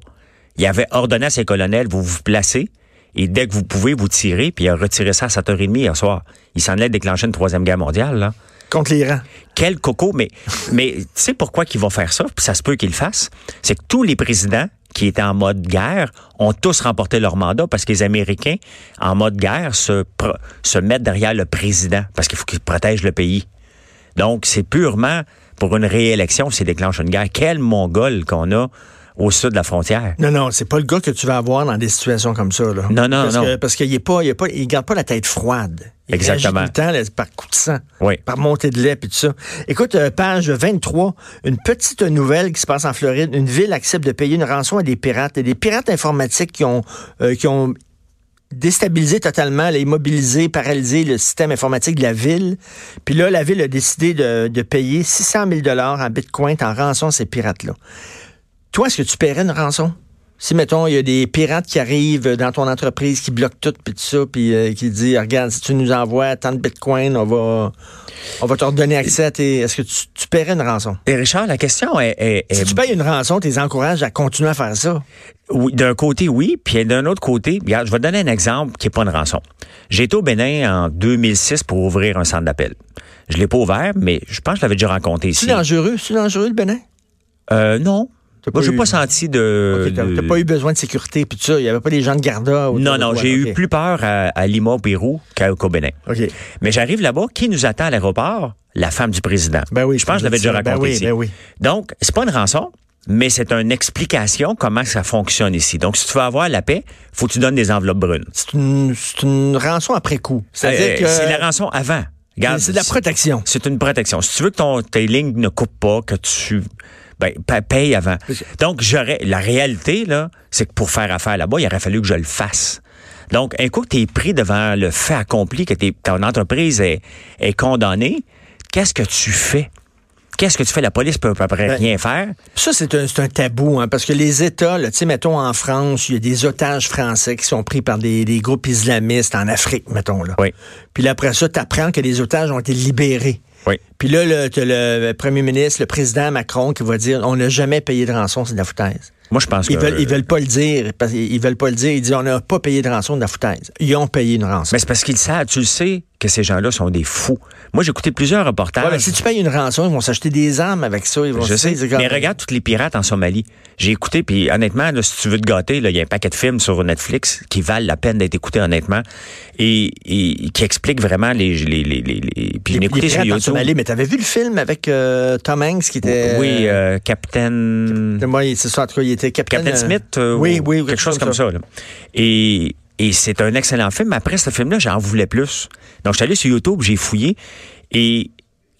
[SPEAKER 4] Il avait ordonné à ses colonels vous vous placez et dès que vous pouvez vous tirez, puis il a retiré ça à 7h30 hier soir. Il s'en allait déclencher une troisième guerre mondiale là.
[SPEAKER 3] Contre l'Iran.
[SPEAKER 4] Quel coco, mais, mais tu sais pourquoi qu'ils vont faire ça, puis ça se peut qu'ils le fassent? C'est que tous les présidents qui étaient en mode guerre ont tous remporté leur mandat parce que les Américains, en mode guerre, se, mettent derrière le président parce qu'il faut qu'il protège le pays. Donc, c'est purement pour une réélection, c'est déclenche une guerre. Quel mongol qu'on a au sud de la frontière.
[SPEAKER 3] Non, non, c'est pas le gars que tu vas avoir dans des situations comme ça. Là.
[SPEAKER 4] Non, non,
[SPEAKER 3] parce
[SPEAKER 4] non.
[SPEAKER 3] Que, parce qu'il il garde pas la tête froide. Il
[SPEAKER 4] Exactement.
[SPEAKER 3] tout le temps là, par coup de sang,
[SPEAKER 4] Oui.
[SPEAKER 3] par montée de lait puis tout ça. Écoute, euh, page 23, une petite nouvelle qui se passe en Floride. Une ville accepte de payer une rançon à des pirates. Et des pirates informatiques qui ont, euh, qui ont déstabilisé totalement, là, immobilisé, paralysé le système informatique de la ville. Puis là, la ville a décidé de, de payer 600 000 dollars en bitcoin en rançon à ces pirates-là. Toi, est-ce que tu paierais une rançon? Si, mettons, il y a des pirates qui arrivent dans ton entreprise, qui bloquent tout, puis tout ça, puis euh, qui disent, regarde, si tu nous envoies tant de bitcoin, on va, on va te redonner accès à tes... Est-ce que tu, tu paierais une rançon?
[SPEAKER 4] Et Richard, la question est, est-
[SPEAKER 3] Si tu payes une rançon, tu les encourages à continuer à faire ça.
[SPEAKER 4] Oui, d'un côté, oui, puis d'un autre côté, regarde, je vais te donner un exemple qui n'est pas une rançon. J'ai été au Bénin en 2006 pour ouvrir un centre d'appel. Je l'ai pas ouvert, mais je pense que je l'avais déjà rencontré ici.
[SPEAKER 3] C'est dangereux? C'est dangereux, le Bénin?
[SPEAKER 4] Euh, non. Moi,
[SPEAKER 3] pas
[SPEAKER 4] j'ai
[SPEAKER 3] eu-
[SPEAKER 4] pas senti de...
[SPEAKER 3] Ok, t'as
[SPEAKER 4] de-
[SPEAKER 3] t'as pas eu besoin de sécurité, puis tout ça. Il y avait pas des gens de garda.
[SPEAKER 4] Non, non, j'ai eu plus peur à, à Lima, au Pérou, qu'à- Bénin.
[SPEAKER 3] OK.
[SPEAKER 4] Mais j'arrive là-bas, qui nous attend à l'aéroport? La femme du président.
[SPEAKER 3] Ben oui,
[SPEAKER 4] je pense que je l'avais déjà
[SPEAKER 3] Ben
[SPEAKER 4] raconté
[SPEAKER 3] oui,
[SPEAKER 4] ici.
[SPEAKER 3] ben oui.
[SPEAKER 4] Donc, c'est pas une rançon, mais c'est une explication comment ça fonctionne ici. Donc, si tu veux avoir la paix, faut que tu donnes des enveloppes brunes.
[SPEAKER 3] C'est une, c'est une rançon après coup. C'est-à-dire
[SPEAKER 4] Euh,
[SPEAKER 3] que...
[SPEAKER 4] C'est la rançon avant.
[SPEAKER 3] C'est de la protection.
[SPEAKER 4] C'est une protection. Si tu veux que ton, tes lignes ne coupent pas, que tu ben, pa- paye avant. Donc, j'aurais. La réalité, là, c'est que pour faire affaire là-bas, il aurait fallu que je le fasse. Donc, un coup que tu es pris devant le fait accompli, que ton entreprise est, est condamnée, qu'est-ce que tu fais? Qu'est-ce que tu fais? La police peut à peu près
[SPEAKER 3] Ben,
[SPEAKER 4] rien faire.
[SPEAKER 3] Ça, c'est un, tabou, hein, parce que les États, tu sais, mettons en France, il y a des otages français qui sont pris par des, des groupes islamistes en Afrique, mettons. Là.
[SPEAKER 4] Oui.
[SPEAKER 3] Puis là, après ça, tu apprends que les otages ont été libérés.
[SPEAKER 4] Oui.
[SPEAKER 3] Puis là, le, le premier ministre, le président Macron, qui va dire on n'a jamais payé de rançon, c'est de la foutaise.
[SPEAKER 4] Moi, je pense
[SPEAKER 3] Ils
[SPEAKER 4] que.
[SPEAKER 3] veulent, ils veulent pas le dire. Parce qu'ils veulent pas le dire. Ils disent on n'a pas payé de rançon, de la foutaise. Ils ont payé une rançon.
[SPEAKER 4] Mais c'est parce qu'ils savent. Tu le sais que ces gens-là sont des fous. Moi, j'ai écouté plusieurs reportages.
[SPEAKER 3] Ouais, mais si tu payes une rançon, ils vont s'acheter des armes avec ça. Ils vont
[SPEAKER 4] Je sais. Mais regarde toutes les pirates en Somalie. J'ai écouté, puis honnêtement, là, si tu veux te gâter, il y a un paquet de films sur Netflix qui valent la peine d'être écoutés, honnêtement, et, et qui expliquent vraiment les... les, les, les, les- puis
[SPEAKER 3] Les-
[SPEAKER 4] écouté
[SPEAKER 3] les
[SPEAKER 4] sur
[SPEAKER 3] pirates en
[SPEAKER 4] YouTube.
[SPEAKER 3] Somalie, mais t'avais vu le film avec euh, Tom Hanks qui était.
[SPEAKER 4] Oui, euh, Captain...
[SPEAKER 3] Moi, c'est ça, en tout cas, il était capitaine.
[SPEAKER 4] Captain
[SPEAKER 3] euh,
[SPEAKER 4] Smith, euh,
[SPEAKER 3] oui,
[SPEAKER 4] ou
[SPEAKER 3] oui,
[SPEAKER 4] quelque chose comme ça. là. Et, et c'est un excellent film. Après ce film-là, j'en voulais plus. Donc, je suis allé sur YouTube, j'ai fouillé, et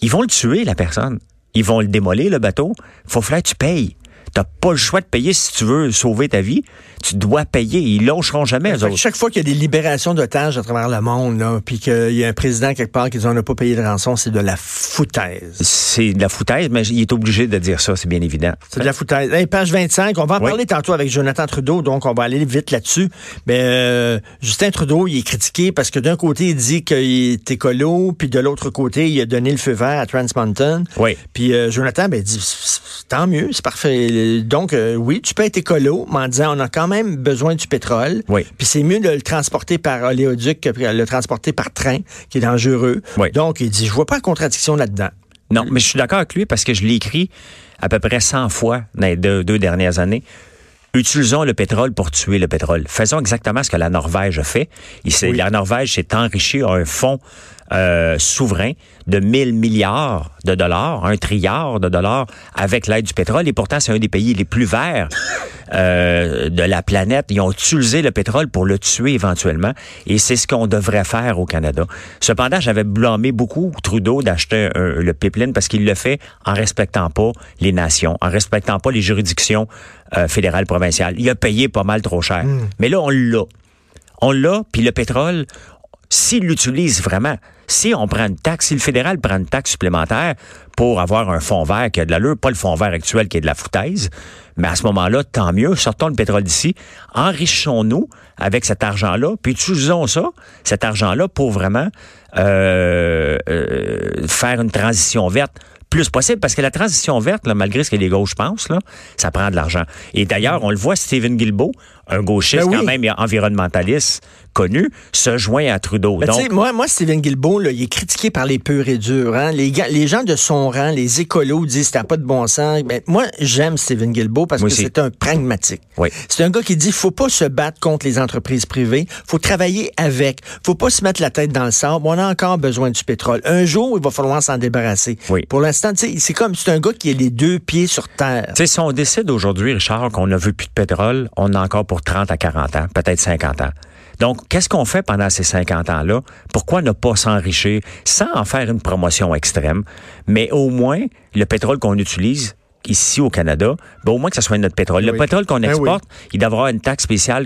[SPEAKER 4] ils vont le tuer, la personne. Ils vont le démolir, le bateau. Faut falloir que tu payes. T'as pas le choix de payer si tu veux sauver ta vie. Tu dois payer. Ils lâcheront jamais, eux autres.
[SPEAKER 3] chaque fois qu'il y a des libérations d'otages à travers le monde, là, puis qu'il y a un président quelque part qui dit on n'a pas payé de rançon, c'est de la foutaise.
[SPEAKER 4] C'est de la foutaise, mais il est obligé de dire ça, c'est bien évident.
[SPEAKER 3] C'est de la foutaise. Hey, page 25, on va en
[SPEAKER 4] Oui.
[SPEAKER 3] parler tantôt avec Jonathan Trudeau, donc on va aller vite là-dessus. Mais euh, Justin Trudeau, il est critiqué parce que d'un côté, il dit qu'il est écolo, puis de l'autre côté, il a donné le feu vert à Trans Mountain.
[SPEAKER 4] Oui.
[SPEAKER 3] Puis euh, Jonathan, ben, il dit, tant mieux, c'est parfait. Donc, euh, oui, tu peux être écolo, mais en disant, on a quand même besoin du pétrole.
[SPEAKER 4] Oui.
[SPEAKER 3] Puis c'est mieux de le transporter par oléoduc que de le transporter par train, qui est dangereux.
[SPEAKER 4] Oui.
[SPEAKER 3] Donc, il dit, je vois pas de contradiction là-dedans.
[SPEAKER 4] Non, mais je suis d'accord avec lui parce que je l'ai écrit à peu près 100 fois dans les deux, deux dernières années. Utilisons le pétrole pour tuer le pétrole. Faisons exactement ce que la Norvège a fait. Il
[SPEAKER 3] Oui.
[SPEAKER 4] La Norvège s'est enrichie à un fonds euh, souverain de 1000 milliards de dollars, un trilliard de dollars avec l'aide du pétrole. Et pourtant, c'est un des pays les plus verts euh, de la planète. Ils ont utilisé le pétrole pour le tuer éventuellement. Et c'est ce qu'on devrait faire au Canada. Cependant, j'avais blâmé beaucoup Trudeau d'acheter le pipeline parce qu'il le fait en respectant pas les nations, en respectant pas les juridictions euh, fédérales, provinciales. Il a payé pas mal trop cher. Mais là, on l'a. On l'a, puis le pétrole, s'il l'utilise vraiment, si on prend une taxe, si le fédéral prend une taxe supplémentaire pour avoir un fonds vert qui a de l'allure, pas le fonds vert actuel qui est de la foutaise, mais à ce moment-là, tant mieux, sortons le pétrole d'ici, enrichissons-nous avec cet argent-là, puis utilisons ça, cet argent-là, pour vraiment euh, euh, faire une transition verte plus possible parce que la transition verte, malgré ce que les gauches pensent, ça prend de l'argent. Et d'ailleurs, on le voit, Stephen Guilbeault, un gauchiste
[SPEAKER 3] Ben oui.
[SPEAKER 4] quand même environnementaliste connu, se joint à Trudeau.
[SPEAKER 3] Ben,
[SPEAKER 4] Donc,
[SPEAKER 3] moi, moi, Stephen Guilbeault, là, il est critiqué par les purs et durs. Hein? Les, les gens de son rang, les écolos disent que t'as pas de bon sens. Ben, moi, j'aime Stephen Guilbeault parce
[SPEAKER 4] Moi
[SPEAKER 3] que c'est un pragmatique.
[SPEAKER 4] Oui.
[SPEAKER 3] C'est un gars qui dit faut pas se battre contre les entreprises privées, faut travailler avec, faut pas se mettre la tête dans le sable. On a encore besoin du pétrole. Un jour, il va falloir s'en débarrasser.
[SPEAKER 4] Oui.
[SPEAKER 3] Pour l'instant, c'est comme c'est un gars qui a les deux pieds sur terre.
[SPEAKER 4] Tu sais, si on décide aujourd'hui, Richard, qu'on n'a vu plus de pétrole, on a encore pour 30 à 40 ans, peut-être 50 ans. Donc, qu'est-ce qu'on fait pendant ces 50 ans-là? Pourquoi ne pas s'enrichir sans en faire une promotion extrême? Mais au moins, le pétrole qu'on utilise ici au Canada, ben, au moins que ce soit notre pétrole. Le pétrole qu'on
[SPEAKER 3] Ben
[SPEAKER 4] exporte, il devrait avoir une taxe spéciale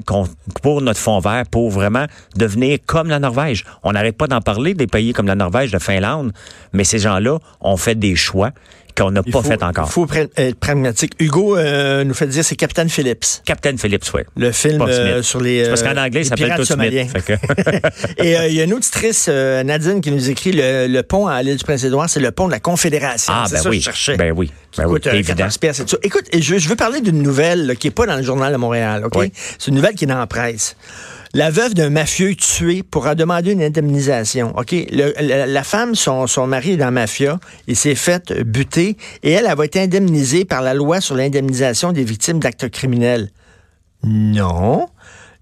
[SPEAKER 4] pour notre fonds vert pour vraiment devenir comme la Norvège. On n'arrête pas d'en parler des pays comme la Norvège, de Finlande, mais ces gens-là ont fait des choix qu'on n'a pas
[SPEAKER 3] faut-
[SPEAKER 4] fait encore.
[SPEAKER 3] Il faut être pragmatique. Hugo euh, nous fait dire c'est Captain Phillips.
[SPEAKER 4] Captain Phillips, oui.
[SPEAKER 3] Le film euh, sur les.
[SPEAKER 4] C'est parce qu'en
[SPEAKER 3] euh,
[SPEAKER 4] anglais, ça s'appelle tout. Smith. Que-
[SPEAKER 3] Et euh, il y a une auditrice, euh, Nadine, qui nous écrit le, le pont à l'île du Prince-Édouard, c'est le pont de la Confédération.
[SPEAKER 4] Ah, ben
[SPEAKER 3] ça que
[SPEAKER 4] oui.
[SPEAKER 3] je cherchais.
[SPEAKER 4] Ben oui.
[SPEAKER 3] Qui
[SPEAKER 4] Ben oui,
[SPEAKER 3] coûte euh,
[SPEAKER 4] c'est évident.
[SPEAKER 3] 14 piastres et tout ça. Écoute, je, je veux parler d'une nouvelle là, qui est pas dans le journal de Montréal, OK?
[SPEAKER 4] Oui.
[SPEAKER 3] C'est une nouvelle qui est dans la presse. La veuve d'un mafieux tué pourra demander une indemnisation. OK? Le- la, la femme, son, son mari est dans la mafia. Il s'est fait buter et elle, elle va être indemnisée par la loi sur l'indemnisation des victimes d'actes criminels. Non.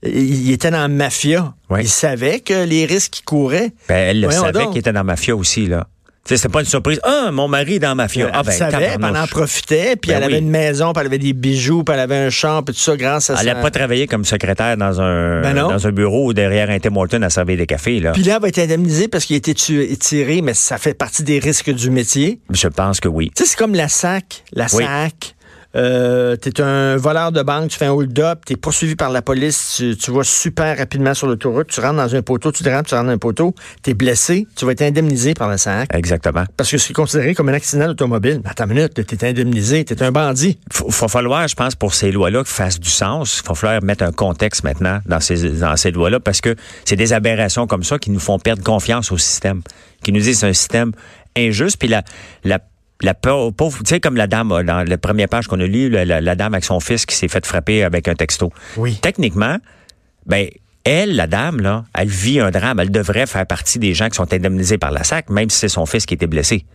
[SPEAKER 3] Il était dans la mafia.
[SPEAKER 4] Oui.
[SPEAKER 3] Il savait que les risques qu'il courait.
[SPEAKER 4] Ben, elle le
[SPEAKER 3] Voyons
[SPEAKER 4] savait qu'il était dans la mafia aussi, là. C'était pas une surprise. Ah, mon mari est dans la mafia. Ah,
[SPEAKER 3] elle
[SPEAKER 4] ben,
[SPEAKER 3] savait, puis elle en profitait, puis
[SPEAKER 4] Ben
[SPEAKER 3] elle avait
[SPEAKER 4] oui.
[SPEAKER 3] une maison, puis elle avait des bijoux, puis elle avait un champ, puis tout ça grâce à
[SPEAKER 4] Elle
[SPEAKER 3] ça.
[SPEAKER 4] n'a pas travaillé comme secrétaire dans un,
[SPEAKER 3] Ben
[SPEAKER 4] dans un bureau ou derrière un Tim Hortons à servir des cafés, là.
[SPEAKER 3] Puis là, elle va être indemnisée parce qu'il a été tué- tiré, mais ça fait partie des risques du métier.
[SPEAKER 4] Je pense que oui.
[SPEAKER 3] Tu sais, c'est comme la SAC. La
[SPEAKER 4] Oui.
[SPEAKER 3] SAC, euh, t'es un voleur de banque, tu fais un hold-up, t'es poursuivi par la police, tu, tu vas super rapidement sur l'autoroute, tu rentres dans un poteau, tu te rentres, tu rentres dans un poteau, t'es blessé, tu vas être indemnisé par la SAC.
[SPEAKER 4] Exactement.
[SPEAKER 3] Parce que c'est considéré comme un accident automobile. Mais attends une minute, t'es indemnisé, t'es un bandit.
[SPEAKER 4] Il va falloir, je pense, pour ces lois-là, qui fassent du sens. Il va falloir mettre un contexte maintenant dans ces, dans ces lois-là parce que c'est des aberrations comme ça qui nous font perdre confiance au système, qui nous disent que c'est un système injuste. Puis la, la, la pau- pauvre, tu sais, comme la dame, dans la première page qu'on a lue, la, la- la dame avec son fils qui s'est fait frapper avec un texto.
[SPEAKER 3] Oui.
[SPEAKER 4] Techniquement, ben, elle, la dame, là, elle vit un drame. Elle devrait faire partie des gens qui sont indemnisés par la SAC, même si c'est son fils qui était blessé.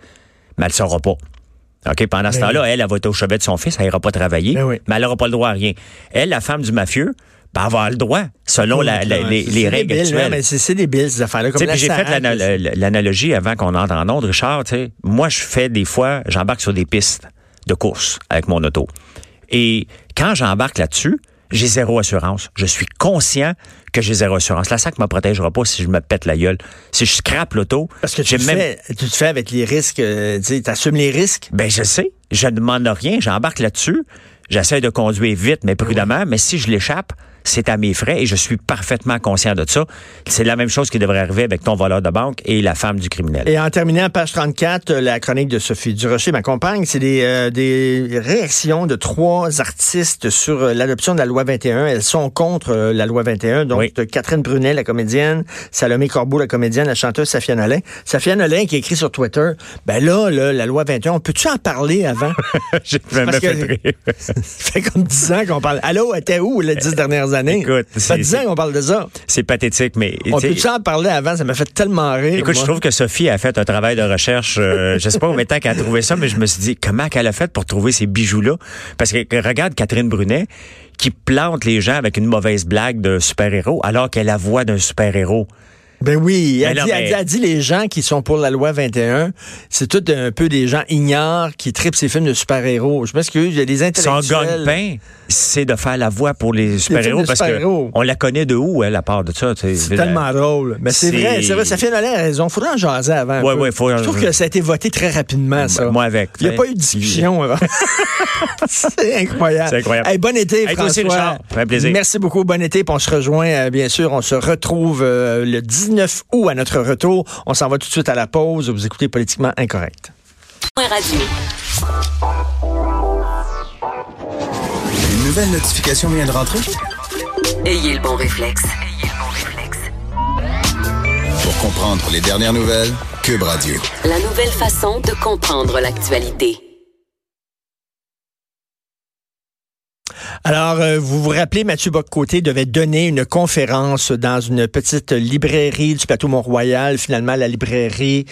[SPEAKER 4] Mais elle ne saura pas. OK? Pendant ce
[SPEAKER 3] Ben
[SPEAKER 4] temps-là, elle, elle va être au chevet de son fils, elle n'ira pas travailler,
[SPEAKER 3] Ben oui.
[SPEAKER 4] mais elle n'aura pas le droit à rien. Elle, la femme du mafieux, ben, avoir le droit, selon la- la- les, règles
[SPEAKER 3] débile,
[SPEAKER 4] actuelles.
[SPEAKER 3] non, mais c'est débile, ces affaires-là.
[SPEAKER 4] J'ai fait l'analogie avant qu'on entre en onde, Richard. Moi, je fais des fois, j'embarque sur des pistes de course avec mon auto. Et quand j'embarque là-dessus, j'ai zéro assurance. Je suis conscient que j'ai zéro assurance. La SAC ne me protégera pas si je me pète la gueule. Si je scrape l'auto,
[SPEAKER 3] Parce que tu te, fais, tu te fais avec les risques, euh, tu sais, t'assumes les risques?
[SPEAKER 4] ben, je sais. Je ne demande rien. J'embarque là-dessus. J'essaie de conduire vite, mais prudemment. Mais si je l'échappe, c'est à mes frais et je suis parfaitement conscient de ça. C'est la même chose qui devrait arriver avec ton voleur de banque et la femme du criminel.
[SPEAKER 3] Et en terminant, page 34, euh, la chronique de Sophie Durocher, ma compagne, c'est des, euh, des réactions de trois artistes sur euh, l'adoption de la loi 21. Elles sont contre euh, la loi 21. Donc,
[SPEAKER 4] Oui.
[SPEAKER 3] Catherine Brunet, la comédienne, Salomé Corbeau, la comédienne, la chanteuse Safia Nolin. Safia Nolin qui écrit sur Twitter, ben là, là la loi 21, on peut-tu en parler avant?
[SPEAKER 4] J'ai même fait
[SPEAKER 3] que-
[SPEAKER 4] rire.
[SPEAKER 3] Ça fait comme 10 ans qu'on parle. Allô, elle était où les 10 dernières années?
[SPEAKER 4] Écoute,
[SPEAKER 3] ça fait
[SPEAKER 4] c'est-
[SPEAKER 3] 10 ans qu'on parle de ça.
[SPEAKER 4] C'est pathétique, mais
[SPEAKER 3] On
[SPEAKER 4] tu sais,
[SPEAKER 3] peut-tu en parler avant? Ça m'a fait tellement rire.
[SPEAKER 4] écoute, je trouve que Sophie a fait un travail de recherche. euh, je sais pas combien de temps qu'elle a trouvé ça, mais je me suis dit comment qu'elle a fait pour trouver ces bijoux-là? Parce que que regarde Catherine Brunet qui plante les gens avec une mauvaise blague de super-héros alors qu'elle a la voix d'un super-héros.
[SPEAKER 3] Ben oui, elle,
[SPEAKER 4] Mais non,
[SPEAKER 3] dit, elle
[SPEAKER 4] mais-
[SPEAKER 3] dit- elle dit les gens qui sont pour la loi 21, c'est tout un peu des gens ignorants qui tripent ces films de super-héros. Je m'excuse, il y a des
[SPEAKER 4] Son
[SPEAKER 3] intellectuels.
[SPEAKER 4] gagne-pain, c'est de faire la voix pour les super-héros parce
[SPEAKER 3] super-héros.
[SPEAKER 4] qu'on la connaît de où, elle, à part de ça?
[SPEAKER 3] C'est tellement drôle. Mais c'est vrai, c'est vrai, ça fait a raison. Faudrait en jaser avant. un peu.
[SPEAKER 4] ouais, faut-
[SPEAKER 3] Je trouve que ça a été voté très rapidement, ça.
[SPEAKER 4] Moi avec.
[SPEAKER 3] Il n'y a pas eu de discussion avant. c'est incroyable.
[SPEAKER 4] C'est incroyable.
[SPEAKER 3] Hey, bon été,
[SPEAKER 4] Hey, aussi,
[SPEAKER 3] François.
[SPEAKER 4] Richard. Ça fait plaisir.
[SPEAKER 3] Merci beaucoup. Bon été. Puis on se rejoint, euh, bien sûr. On se retrouve euh, le 19 août à notre retour. On s'en va tout de suite à la pause. Vous écoutez Politiquement Incorrect.
[SPEAKER 2] Point radio.
[SPEAKER 1] Une nouvelle notification vient de rentrer?
[SPEAKER 2] Ayez le bon réflexe. Ayez le bon réflexe.
[SPEAKER 1] Pour comprendre les dernières nouvelles, Cube Radio.
[SPEAKER 2] La nouvelle façon de comprendre l'actualité.
[SPEAKER 3] Alors, euh, vous vous rappelez, Mathieu Boccoté devait donner une conférence dans une petite librairie du plateau Mont-Royal. Finalement, la librairie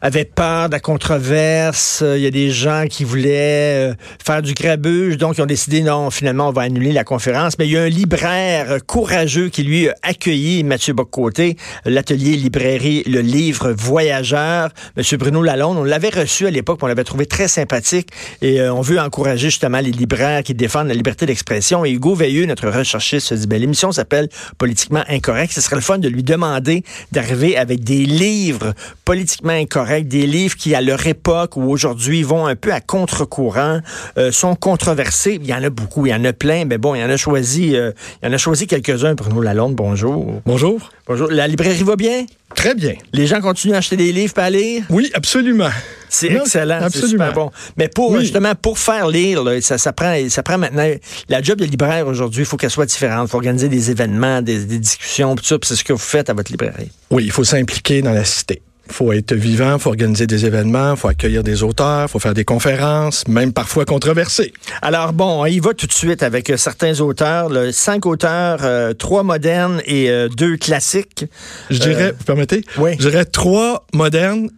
[SPEAKER 3] avait peur de la controverse. Il y a des gens qui voulaient euh, faire du grabuge, donc ils ont décidé, non, finalement, on va annuler la conférence. Mais il y a un libraire courageux qui, lui, a accueilli Mathieu Boccoté, l'atelier librairie Le Livre Voyageur. Monsieur Bruno Lalonde, on l'avait reçu à l'époque, on l'avait trouvé très sympathique et euh, on veut encourager justement les libraires qui défendent la liberté d'expression. Et Hugo Veilleux, notre recherchiste, se dit, ben, l'émission s'appelle Politiquement Incorrect. Ce serait le fun de lui demander d'arriver avec des livres politiquement incorrects, des livres qui, à leur époque ou aujourd'hui, vont un peu à contre-courant, euh, sont controversés. Il y en a beaucoup, il y en a plein, mais bon, il y en a choisi, euh, il y en a choisi quelques-uns. Bruno Lalonde, bonjour.
[SPEAKER 5] Bonjour.
[SPEAKER 3] Bonjour. La librairie va bien?
[SPEAKER 5] Très bien.
[SPEAKER 3] Les gens continuent à acheter des livres pas à lire?
[SPEAKER 5] Oui, absolument.
[SPEAKER 3] C'est excellent, c'est
[SPEAKER 5] absolument.
[SPEAKER 3] super bon. Mais pour
[SPEAKER 5] Oui.
[SPEAKER 3] justement pour faire lire, là, ça, ça prend, ça prend maintenant la job de libraire aujourd'hui. Il faut qu'elle soit différente. Il faut organiser des événements, des, des discussions, tout ça. c'est ce que vous faites à votre librairie.
[SPEAKER 5] Oui, il faut s'impliquer dans la cité. Il faut être vivant, il faut organiser des événements, il faut accueillir des auteurs, il faut faire des conférences, même parfois controversées.
[SPEAKER 3] Alors bon, on y va tout de suite avec euh, certains auteurs. là. cinq auteurs, euh, trois modernes et euh, deux classiques.
[SPEAKER 5] Je dirais, vous permettez?
[SPEAKER 3] oui.
[SPEAKER 5] Je dirais trois modernes,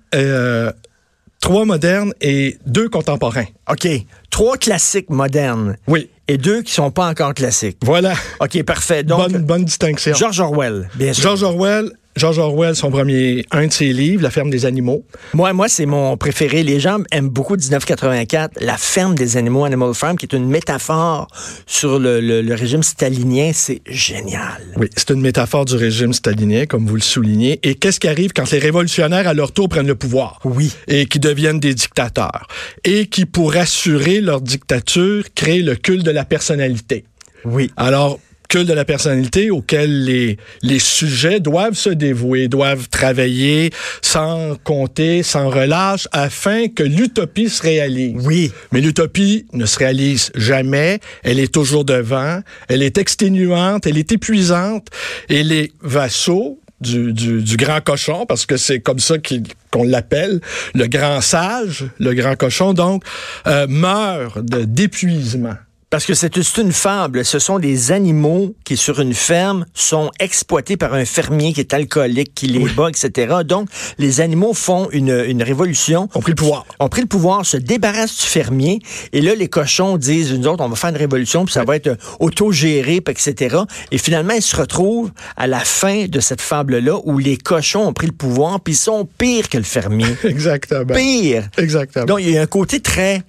[SPEAKER 5] trois modernes et deux contemporains.
[SPEAKER 3] OK. Trois classiques modernes
[SPEAKER 5] Oui,
[SPEAKER 3] et deux qui sont pas encore classiques.
[SPEAKER 5] voilà.
[SPEAKER 3] OK, parfait. Donc,
[SPEAKER 5] bonne, bonne distinction.
[SPEAKER 3] George Orwell, bien sûr.
[SPEAKER 5] George Orwell, George Orwell, son premier, un de ses livres, La ferme des animaux.
[SPEAKER 3] Moi, moi c'est mon préféré. Les gens aiment beaucoup 1984, La ferme des animaux, Animal Farm, qui est une métaphore sur le, le- le régime stalinien. C'est génial.
[SPEAKER 5] Oui, c'est une métaphore du régime stalinien, comme vous le soulignez. Et qu'est-ce qui arrive quand les révolutionnaires, à leur tour, prennent le pouvoir?
[SPEAKER 3] Oui.
[SPEAKER 5] Et qui deviennent des dictateurs. Et qui, pour assurer leur dictature, créent le culte de la personnalité.
[SPEAKER 3] Oui.
[SPEAKER 5] Alors, culte de la personnalité auquel les, les sujets doivent se dévouer, doivent travailler sans compter, sans relâche, afin que l'utopie se réalise.
[SPEAKER 3] Oui.
[SPEAKER 5] Mais l'utopie ne se réalise jamais. Elle est toujours devant. Elle est exténuante. Elle est épuisante. Et les vassaux du, du, du grand cochon, parce que c'est comme ça qu'il- qu'on l'appelle, le grand sage, le grand cochon, donc, euh, meurt de- d'épuisement.
[SPEAKER 3] Parce que c'est une fable. Ce sont des animaux qui, sur une ferme, sont exploités par un fermier qui est alcoolique, qui les bat, etc. Donc, les animaux font une, une révolution.
[SPEAKER 5] Ont pris le pouvoir.
[SPEAKER 3] ont pris le pouvoir, se débarrassent du fermier, et là, les cochons disent, nous autres, on va faire une révolution, puis ça va être autogéré, puis etc. Et finalement, ils se retrouvent à la fin de cette fable-là, où les cochons ont pris le pouvoir, puis ils sont pires que le fermier.
[SPEAKER 5] Exactement.
[SPEAKER 3] Pire!
[SPEAKER 5] Exactement.
[SPEAKER 3] Donc, il y a un côté très...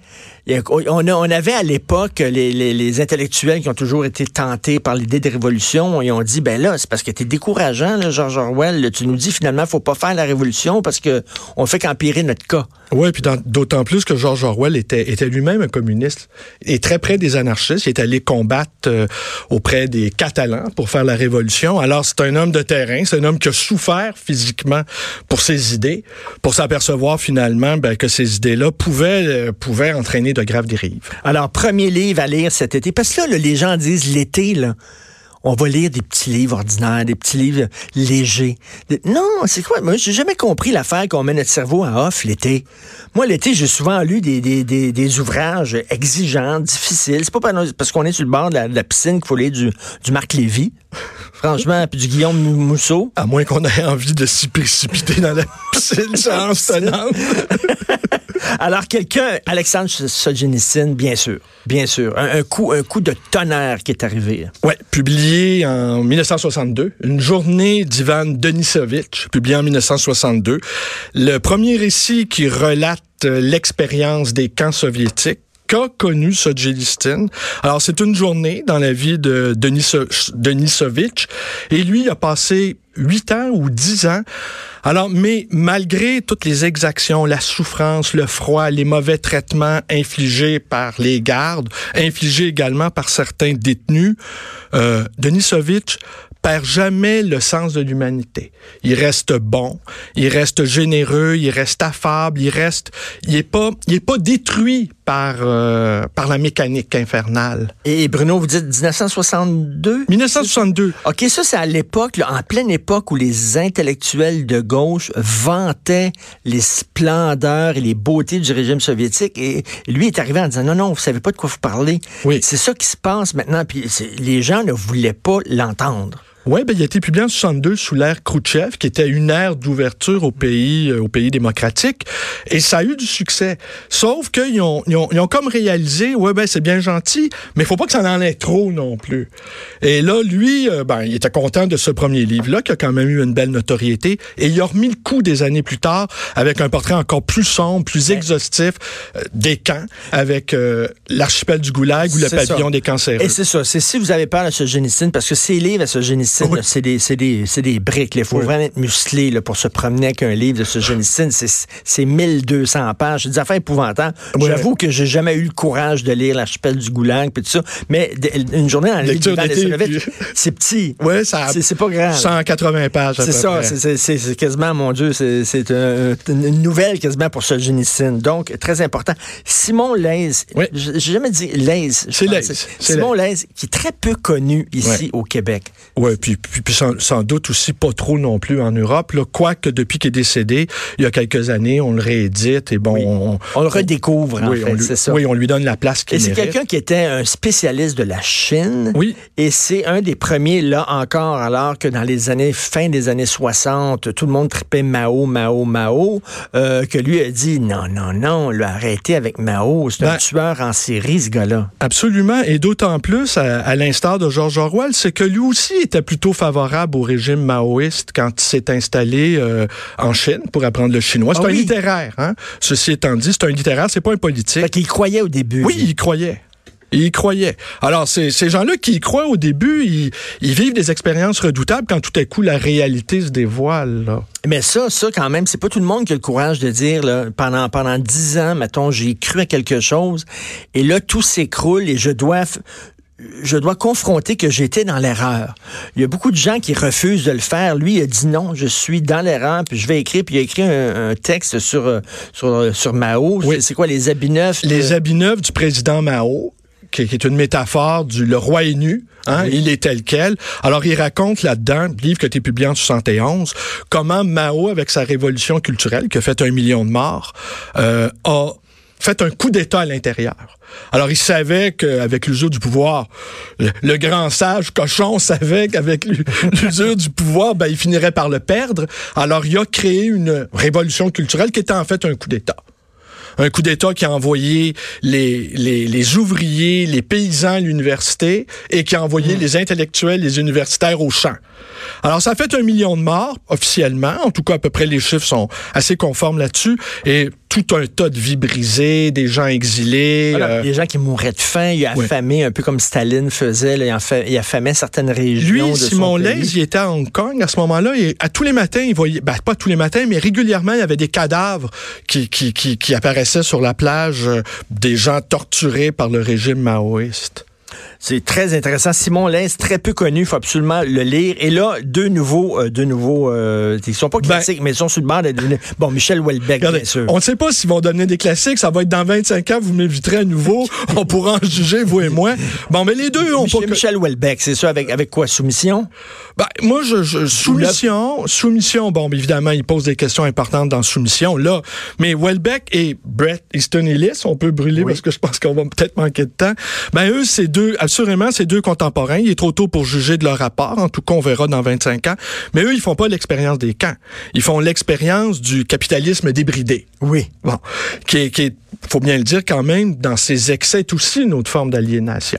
[SPEAKER 3] on, avait à l'époque les, intellectuels qui ont toujours été tentés par l'idée de révolution. Ils ont dit, ben là, c'est parce que t'es décourageant, là, George Orwell. tu nous dis finalement, faut pas faire la révolution parce que on fait qu'empirer notre cas.
[SPEAKER 5] Oui, puis d'autant plus que George Orwell était, était lui-même un communiste et très près des anarchistes. Il est allé combattre euh, auprès des Catalans pour faire la révolution. Alors, c'est un homme de terrain, c'est un homme qui a souffert physiquement pour ses idées, pour s'apercevoir finalement ben, que ces idées-là pouvaient, euh, pouvaient entraîner de graves dérives.
[SPEAKER 3] Alors, premier livre à lire cet été. Parce que là, là, les gens disent l'été, là. On va lire des petits livres ordinaires, des petits livres légers. Non, c'est quoi? Moi, j'ai jamais compris l'affaire qu'on met notre cerveau à off l'été. Moi, l'été, j'ai souvent lu des, des, des, ouvrages exigeants, difficiles. C'est pas par- parce qu'on est sur le bord de la, de la piscine qu'il faut lire du, du Marc Lévy. Franchement, puis du Guillaume Mou- Mousseau.
[SPEAKER 5] À moins qu'on ait envie de s'y précipiter dans la piscine tenante.
[SPEAKER 3] Alors, quelqu'un, Alexandre Solzhenitsyn, bien sûr, bien sûr. Un, un coup, un coup de tonnerre qui est arrivé.
[SPEAKER 5] Ouais, publié en 1962, une journée d'Ivan Denisovitch, publié en 1962. Le premier récit qui relate euh, l'expérience des camps soviétiques qu'a connu Solzhenitsyn. Alors, c'est une journée dans la vie de Deniso- Denisovitch. Et lui, a passé huit ans ou dix ans. Alors, mais malgré toutes les exactions, la souffrance, le froid, les mauvais traitements infligés par les gardes, infligés également par certains détenus, euh, Denisovitch perd jamais le sens de l'humanité. Il reste bon, il reste généreux, il reste affable, il reste, il est pas, il est pas détruit par euh, par la mécanique infernale.
[SPEAKER 3] Et Bruno, vous dites 1962?
[SPEAKER 5] 1962.
[SPEAKER 3] OK, ça, c'est à l'époque, en pleine époque où les intellectuels de gauche vantaient les splendeurs et les beautés du régime soviétique. Et lui est arrivé en disant, non, non, vous savez pas de quoi vous parlez.
[SPEAKER 5] Oui.
[SPEAKER 3] C'est ça qui se passe maintenant. Puis les gens ne voulaient pas l'entendre.
[SPEAKER 5] Oui, ben, il a été publié en 62 sous l'ère Khrouchtchev, qui était une ère d'ouverture au pays, euh, au pays démocratique. Et ça a eu du succès. Sauf qu'ils ont, ils ont, ils ont comme réalisé, ouais, ben, c'est bien gentil, mais il faut pas que ça en ait trop non plus. Et là, lui, euh, ben, il était content de ce premier livre-là, qui a quand même eu une belle notoriété. Et il a remis le coup des années plus tard, avec un portrait encore plus sombre, plus exhaustif euh, des camps, avec euh, l'archipel du Goulag ou le pavillon
[SPEAKER 3] ça.
[SPEAKER 5] des cancéreux.
[SPEAKER 3] Et c'est ça. C'est si vous avez peur de ce génicide, parce que ces livres à ce génicide,
[SPEAKER 5] Oui.
[SPEAKER 3] c'est des, des, briques. Il faut
[SPEAKER 5] Oui.
[SPEAKER 3] vraiment être musclé là, pour se promener avec un livre de ce génicide. C'est, c'est 1200 pages. C'est des affaires épouvantables. J'avoue que j'ai jamais eu le courage de lire l'archipel du Goulag puis tout ça. Mais une journée de
[SPEAKER 5] Lecture
[SPEAKER 3] c'est petit.
[SPEAKER 5] Ouais, ça
[SPEAKER 3] C'est, pas grave.
[SPEAKER 5] 180 pages.
[SPEAKER 3] C'est ça, c'est- quasiment, mon Dieu, c'est c'est un- une nouvelle quasiment pour ce génicide. Donc, très important. Simon Leys,
[SPEAKER 5] Oui.
[SPEAKER 3] j'ai jamais dit Leys. je
[SPEAKER 5] C'est
[SPEAKER 3] Simon Leys, qui est très peu connu ici
[SPEAKER 5] Ouais.
[SPEAKER 3] au Québec.
[SPEAKER 5] Oui, puis, puis, puis sans, sans doute aussi pas trop non plus en Europe. Là. Quoique depuis qu'il est décédé, il y a quelques années, on le réédite et bon,
[SPEAKER 3] Oui.
[SPEAKER 5] on,
[SPEAKER 3] On le redécouvre, en
[SPEAKER 5] oui,
[SPEAKER 3] fait,
[SPEAKER 5] on lui,
[SPEAKER 3] c'est ça.
[SPEAKER 5] oui, on lui donne la place
[SPEAKER 3] Et
[SPEAKER 5] qu'il
[SPEAKER 3] c'est
[SPEAKER 5] mérite.
[SPEAKER 3] quelqu'un qui était un spécialiste de la Chine.
[SPEAKER 5] Oui.
[SPEAKER 3] Et c'est un des premiers, là encore, alors que dans les années, fin des années 60, tout le monde tripait Mao, Mao, Mao, euh, que lui a dit, non, non, non, là, arrêtez avec Mao, c'est un
[SPEAKER 5] Ben-
[SPEAKER 3] tueur en série, ce gars-là.
[SPEAKER 5] Absolument, et d'autant plus, à, à l'instar de George Orwell, c'est que lui aussi était plutôt favorable au régime maoïste quand il s'est installé euh, en Chine pour apprendre le chinois. C'est
[SPEAKER 3] Ah
[SPEAKER 5] un
[SPEAKER 3] oui.
[SPEAKER 5] littéraire, hein? Ceci étant dit, c'est un littéraire, c'est pas un politique.
[SPEAKER 3] Fait qu'il croyait au début.
[SPEAKER 5] Oui, il croyait. Il y croyait. Alors, c'est- ces gens-là qui y croient au début, ils, ils vivent des expériences redoutables quand tout à coup la réalité se dévoile. là.
[SPEAKER 3] Mais ça, ça, quand même, c'est pas tout le monde qui a le courage de dire, là, pendant, pendant dix ans, mettons, j'ai cru à quelque chose, et là, tout s'écroule et je dois, je dois confronter que j'étais dans l'erreur. Il y a beaucoup de gens qui refusent de le faire. Lui, il a dit non, je suis dans l'erreur, puis je vais écrire, puis il a écrit un, un texte sur, euh, sur, euh, sur Mao.
[SPEAKER 5] Oui.
[SPEAKER 3] C'est- quoi, les habits neufs? de-
[SPEAKER 5] Les habits neufs du président Mao, qui, qui est une métaphore du le roi est nu, hein, il est tel quel. Alors, il raconte là-dedans, livre qui a été publié en 71, comment Mao, avec sa révolution culturelle, qui a fait un million de morts, euh, a fait un coup d'État à l'intérieur. Alors, il savait qu'avec l'usure du pouvoir, le, le grand sage cochon savait qu'avec l'u- l'usure du pouvoir, ben, il finirait par le perdre. Alors, il a créé une révolution culturelle qui était en fait un coup d'État un coup d'État qui a envoyé les, les, les ouvriers, les paysans à l'université et qui a envoyé les intellectuels, les universitaires au champ. Alors, ça a fait un million de morts, officiellement. En tout cas, à peu près, les chiffres sont assez conformes là-dessus. Et tout un tas de vies brisées, des gens exilés.
[SPEAKER 3] Voilà,
[SPEAKER 5] euh,
[SPEAKER 3] des gens qui mouraient de faim, il a
[SPEAKER 5] Ouais.
[SPEAKER 3] affamé, un peu comme Staline faisait, là, il, affa- il affamait certaines régions
[SPEAKER 5] Lui,
[SPEAKER 3] de
[SPEAKER 5] Simon. Leys, il était à Hong Kong à ce moment-là et à tous les matins, il voyait, ben, pas tous les matins, mais régulièrement, il y avait des cadavres qui, qui, qui, qui apparaissaient sur la plage, euh, des gens torturés par le régime maoïste.
[SPEAKER 3] C'est très intéressant. Simon Lens, très peu connu, il faut absolument le lire. Et là, deux nouveaux, euh, deux nouveaux, euh, ils sont pas
[SPEAKER 5] Ben-
[SPEAKER 3] classiques, mais ils sont sur le bord d'être Bon, Michel Houellebecq,
[SPEAKER 5] Regardez,
[SPEAKER 3] bien sûr.
[SPEAKER 5] on ne sait pas s'ils vont donner des classiques, ça va être dans 25 ans, vous m'inviterez à nouveau, on pourra en juger, vous et moi. Bon, mais les deux ont
[SPEAKER 3] Michel,
[SPEAKER 5] pas...
[SPEAKER 3] Michel Houellebecq, c'est ça, avec, avec quoi? Soumission?
[SPEAKER 5] Ben, moi, je, je- soumission, soumission, bon, évidemment, il pose des questions importantes dans soumission, là. Mais Welbeck et Brett Easton Ellis, on peut brûler
[SPEAKER 3] Oui.
[SPEAKER 5] parce que je pense qu'on va peut-être manquer de temps. Ben, eux, c'est deux, assurément, c'est deux contemporains. Il est trop tôt pour juger de leur rapport. En tout cas, on verra dans 25 ans. Mais eux, ils font pas l'expérience des camps. Ils font l'expérience du capitalisme débridé.
[SPEAKER 3] Oui.
[SPEAKER 5] Bon, qui est, qui est, faut bien le dire quand même, dans ses excès, est aussi une autre forme d'aliénation.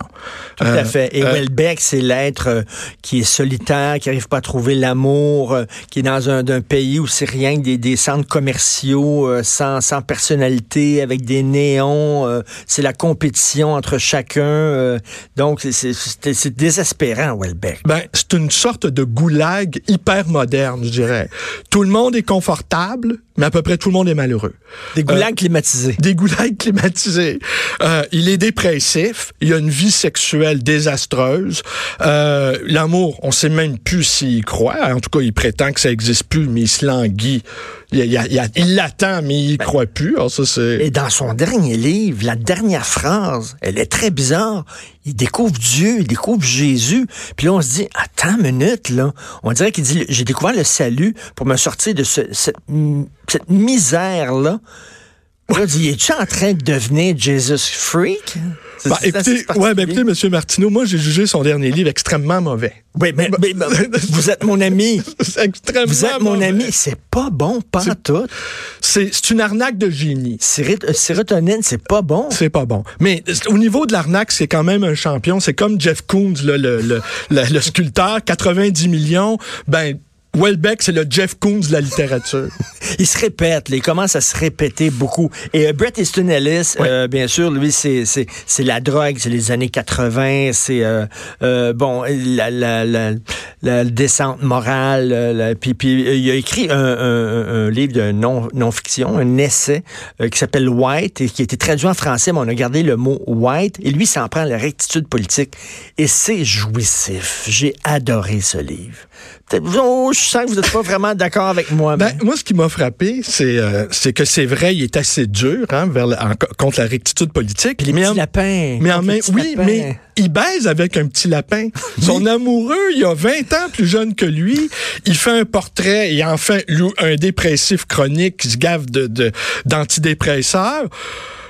[SPEAKER 3] Tout à fait. Et Welbeck, c'est l'être euh, qui est solitaire, qui n'arrive pas à trouver l'amour, euh, qui est dans un, pays où c'est rien que des, des centres commerciaux euh, sans, sans personnalité, avec des néons. c'est la compétition entre chacun. donc, c'est désespérant, Welbeck.
[SPEAKER 5] Ben, c'est une sorte de goulag hyper moderne, je dirais. Tout le monde est confortable, mais à peu près tout le monde est malheureux.
[SPEAKER 3] Des goulags climatisés.
[SPEAKER 5] Des goulags climatisés. il est dépressif. Il a une vie sexuelle désastreuse. Euh, L'amour, on sait même plus s'il croit. En tout cas, il prétend que ça existe plus, mais il se languit. Il, l'attend, mais il ben, croit plus. Alors ça,
[SPEAKER 3] Et dans son dernier livre, la dernière phrase, elle est très bizarre. Il découvre Dieu, il découvre Jésus. Puis là, on se dit, attends une minute, là. On dirait qu'il dit, j'ai découvert le salut pour me sortir de ce, cette, cette misère-là. Là, dit, es-tu en train de devenir Jesus freak?
[SPEAKER 5] Bah, écoutez, ouais, ben, écoutez, M. Martineau, moi, j'ai jugé son dernier livre extrêmement mauvais.
[SPEAKER 3] Oui, mais, mais, vous êtes mon ami.
[SPEAKER 5] C'est extrêmement
[SPEAKER 3] Vous êtes mon ami. C'est pas bon, pas tout.
[SPEAKER 5] C'est une arnaque de génie.
[SPEAKER 3] Euh, sérotonine, c'est pas bon.
[SPEAKER 5] C'est pas bon. Mais au niveau de l'arnaque, c'est quand même un champion. C'est comme Jeff Koons, le, le, le, le sculpteur, 90 millions. Ben, Welbeck, c'est le Jeff Koons de la littérature.
[SPEAKER 3] il se répète, il commence à se répéter beaucoup. Et euh, Bret Easton Ellis, euh, bien sûr, lui, c'est, c'est, c'est la drogue, c'est les années 80, c'est euh, euh, bon la, la, la, la, descente morale. puis, puis il a écrit un, un, un livre de non, non-fiction, un essai qui s'appelle White et qui a été traduit en français, mais on a gardé le mot White. Et lui, s'en prend la rectitude politique. Et c'est jouissif. J'ai adoré ce livre. Oh, je sens que vous n'êtes pas vraiment d'accord avec moi.
[SPEAKER 5] Ben, moi, ce qui m'a frappé, c'est euh, c'est que c'est vrai, il est assez dur hein, vers contre la rectitude politique.
[SPEAKER 3] les petits lapins.
[SPEAKER 5] Mais en même, oui, mais il baise avec un petit lapin. Son amoureux, il a 20 ans plus jeune que lui. Il fait un portrait et enfin un dépressif chronique qui se gave de d'antidépresseurs.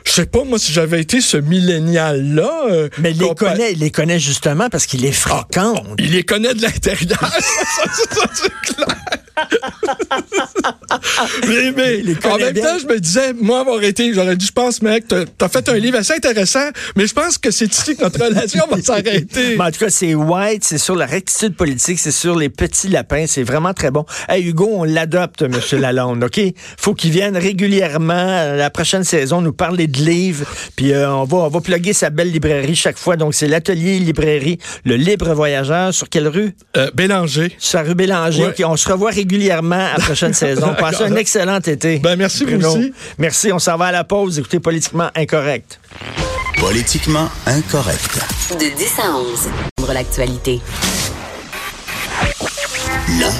[SPEAKER 5] Je sais pas, moi, si j'avais été ce millénial-là.
[SPEAKER 3] Euh, mais il les, connaît, il les connaît justement parce qu'il les fréquente.
[SPEAKER 5] Ah, il les connaît de l'intérieur. ça, c'est clair. mais, mais en même temps, je me disais, moi, avoir été, j'aurais dit, je pense, mec, t'as as fait un livre assez intéressant, mais je pense que c'est ici que notre relation va s'arrêter.
[SPEAKER 3] en tout cas, c'est White, c'est sur la rectitude politique, c'est sur les petits lapins, c'est vraiment très bon. Hey, Hugo, on l'adopte, M. Lalonde, OK? Faut qu'il vienne régulièrement, euh, la prochaine saison, nous parler de livres, puis euh, on va, on va plugger sa belle librairie chaque fois. Donc, c'est l'atelier librairie, le libre voyageur, sur quelle rue?
[SPEAKER 5] Euh, Bélanger.
[SPEAKER 3] Sur la rue Bélanger. on se revoit régulièrement à la prochaine saison. Passez un excellent été.
[SPEAKER 5] Ben, merci vous aussi.
[SPEAKER 3] Merci. On s'en va à la pause. Écoutez Politiquement Incorrect.
[SPEAKER 1] Politiquement Incorrect.
[SPEAKER 2] De 10 à 11. l'actualité.
[SPEAKER 1] L'art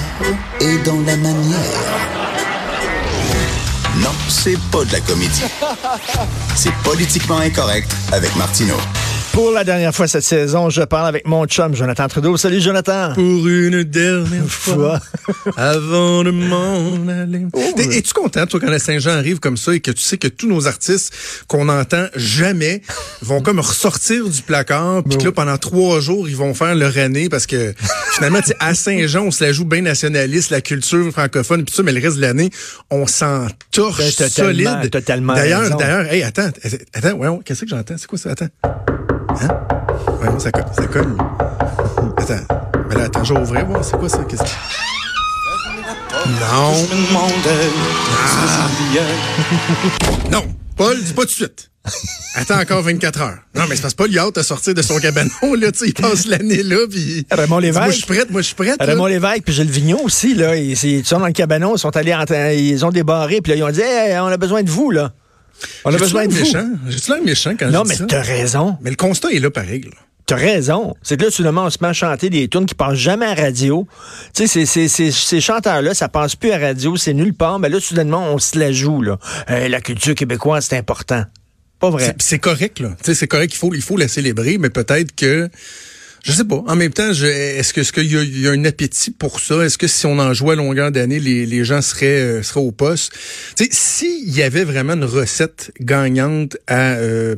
[SPEAKER 1] est dans la manière. Non, c'est pas de la comédie. C'est Politiquement Incorrect avec Martineau.
[SPEAKER 3] Pour la dernière fois cette saison, je parle avec mon chum Jonathan Trudeau. Salut Jonathan.
[SPEAKER 6] Pour une dernière fois, avant de m'en aller. Oh, Es-tu content, toi, quand la Saint-Jean arrive comme ça et que tu sais que tous nos artistes qu'on n'entend jamais vont comme ressortir du placard, puis que là, pendant trois jours, ils vont faire leur année parce que finalement, à Saint-Jean, on se la joue bien nationaliste, la culture francophone, puis ça, mais le reste de l'année, on s'en torche ben, solide.
[SPEAKER 3] Totalement.
[SPEAKER 6] D'ailleurs, d'ailleurs, hey, attends, attends, ouais, qu'est-ce que j'entends? C'est quoi ça? Attends. Hein? Ouais, ça, ça cogne. Attends. Mais là, attends, je vais ouvrir, voir. C'est quoi ça? Qu'est-ce que... Non. Ah. non. Paul, dis pas tout de suite. Attends encore 24 heures. Non, mais c'est parce que Paul, il a hâte de sortir de son cabanon, là, tu sais, il passe l'année là, puis...
[SPEAKER 3] Raymond Lévesque.
[SPEAKER 6] Moi, je suis prête, moi, je suis prête.
[SPEAKER 3] Raymond Lévesque, puis Gilles Vignon aussi, là, ils, ils sont dans le cabanon, ils sont allés, en, ils ont débarré, puis là, ils ont dit, hey, on a besoin de vous, là.
[SPEAKER 6] On a besoin de méchant? J'ai-tu l'air méchant quand
[SPEAKER 3] non,
[SPEAKER 6] je dis ça?
[SPEAKER 3] Non, mais t'as raison.
[SPEAKER 6] Mais le constat est là, pareil.
[SPEAKER 3] T'as raison. C'est que là, soudainement, on se met à chanter des tunes qui passent jamais à radio. Tu sais, ces chanteurs-là, ça passe plus à radio, c'est nulle part. Mais là, soudainement, on se la joue, là. la culture québécoise, c'est important. Pas vrai.
[SPEAKER 6] C'est correct, là. Tu sais, c'est correct, il faut, il faut la célébrer, mais peut-être que Je sais pas. En même temps, est-ce que est-ce qu'il y, a un appétit pour ça? Est-ce que si on en jouait à longueur d'année, les, les gens seraient euh, seraient au poste? Tu sais, s'il y avait vraiment une recette gagnante à euh,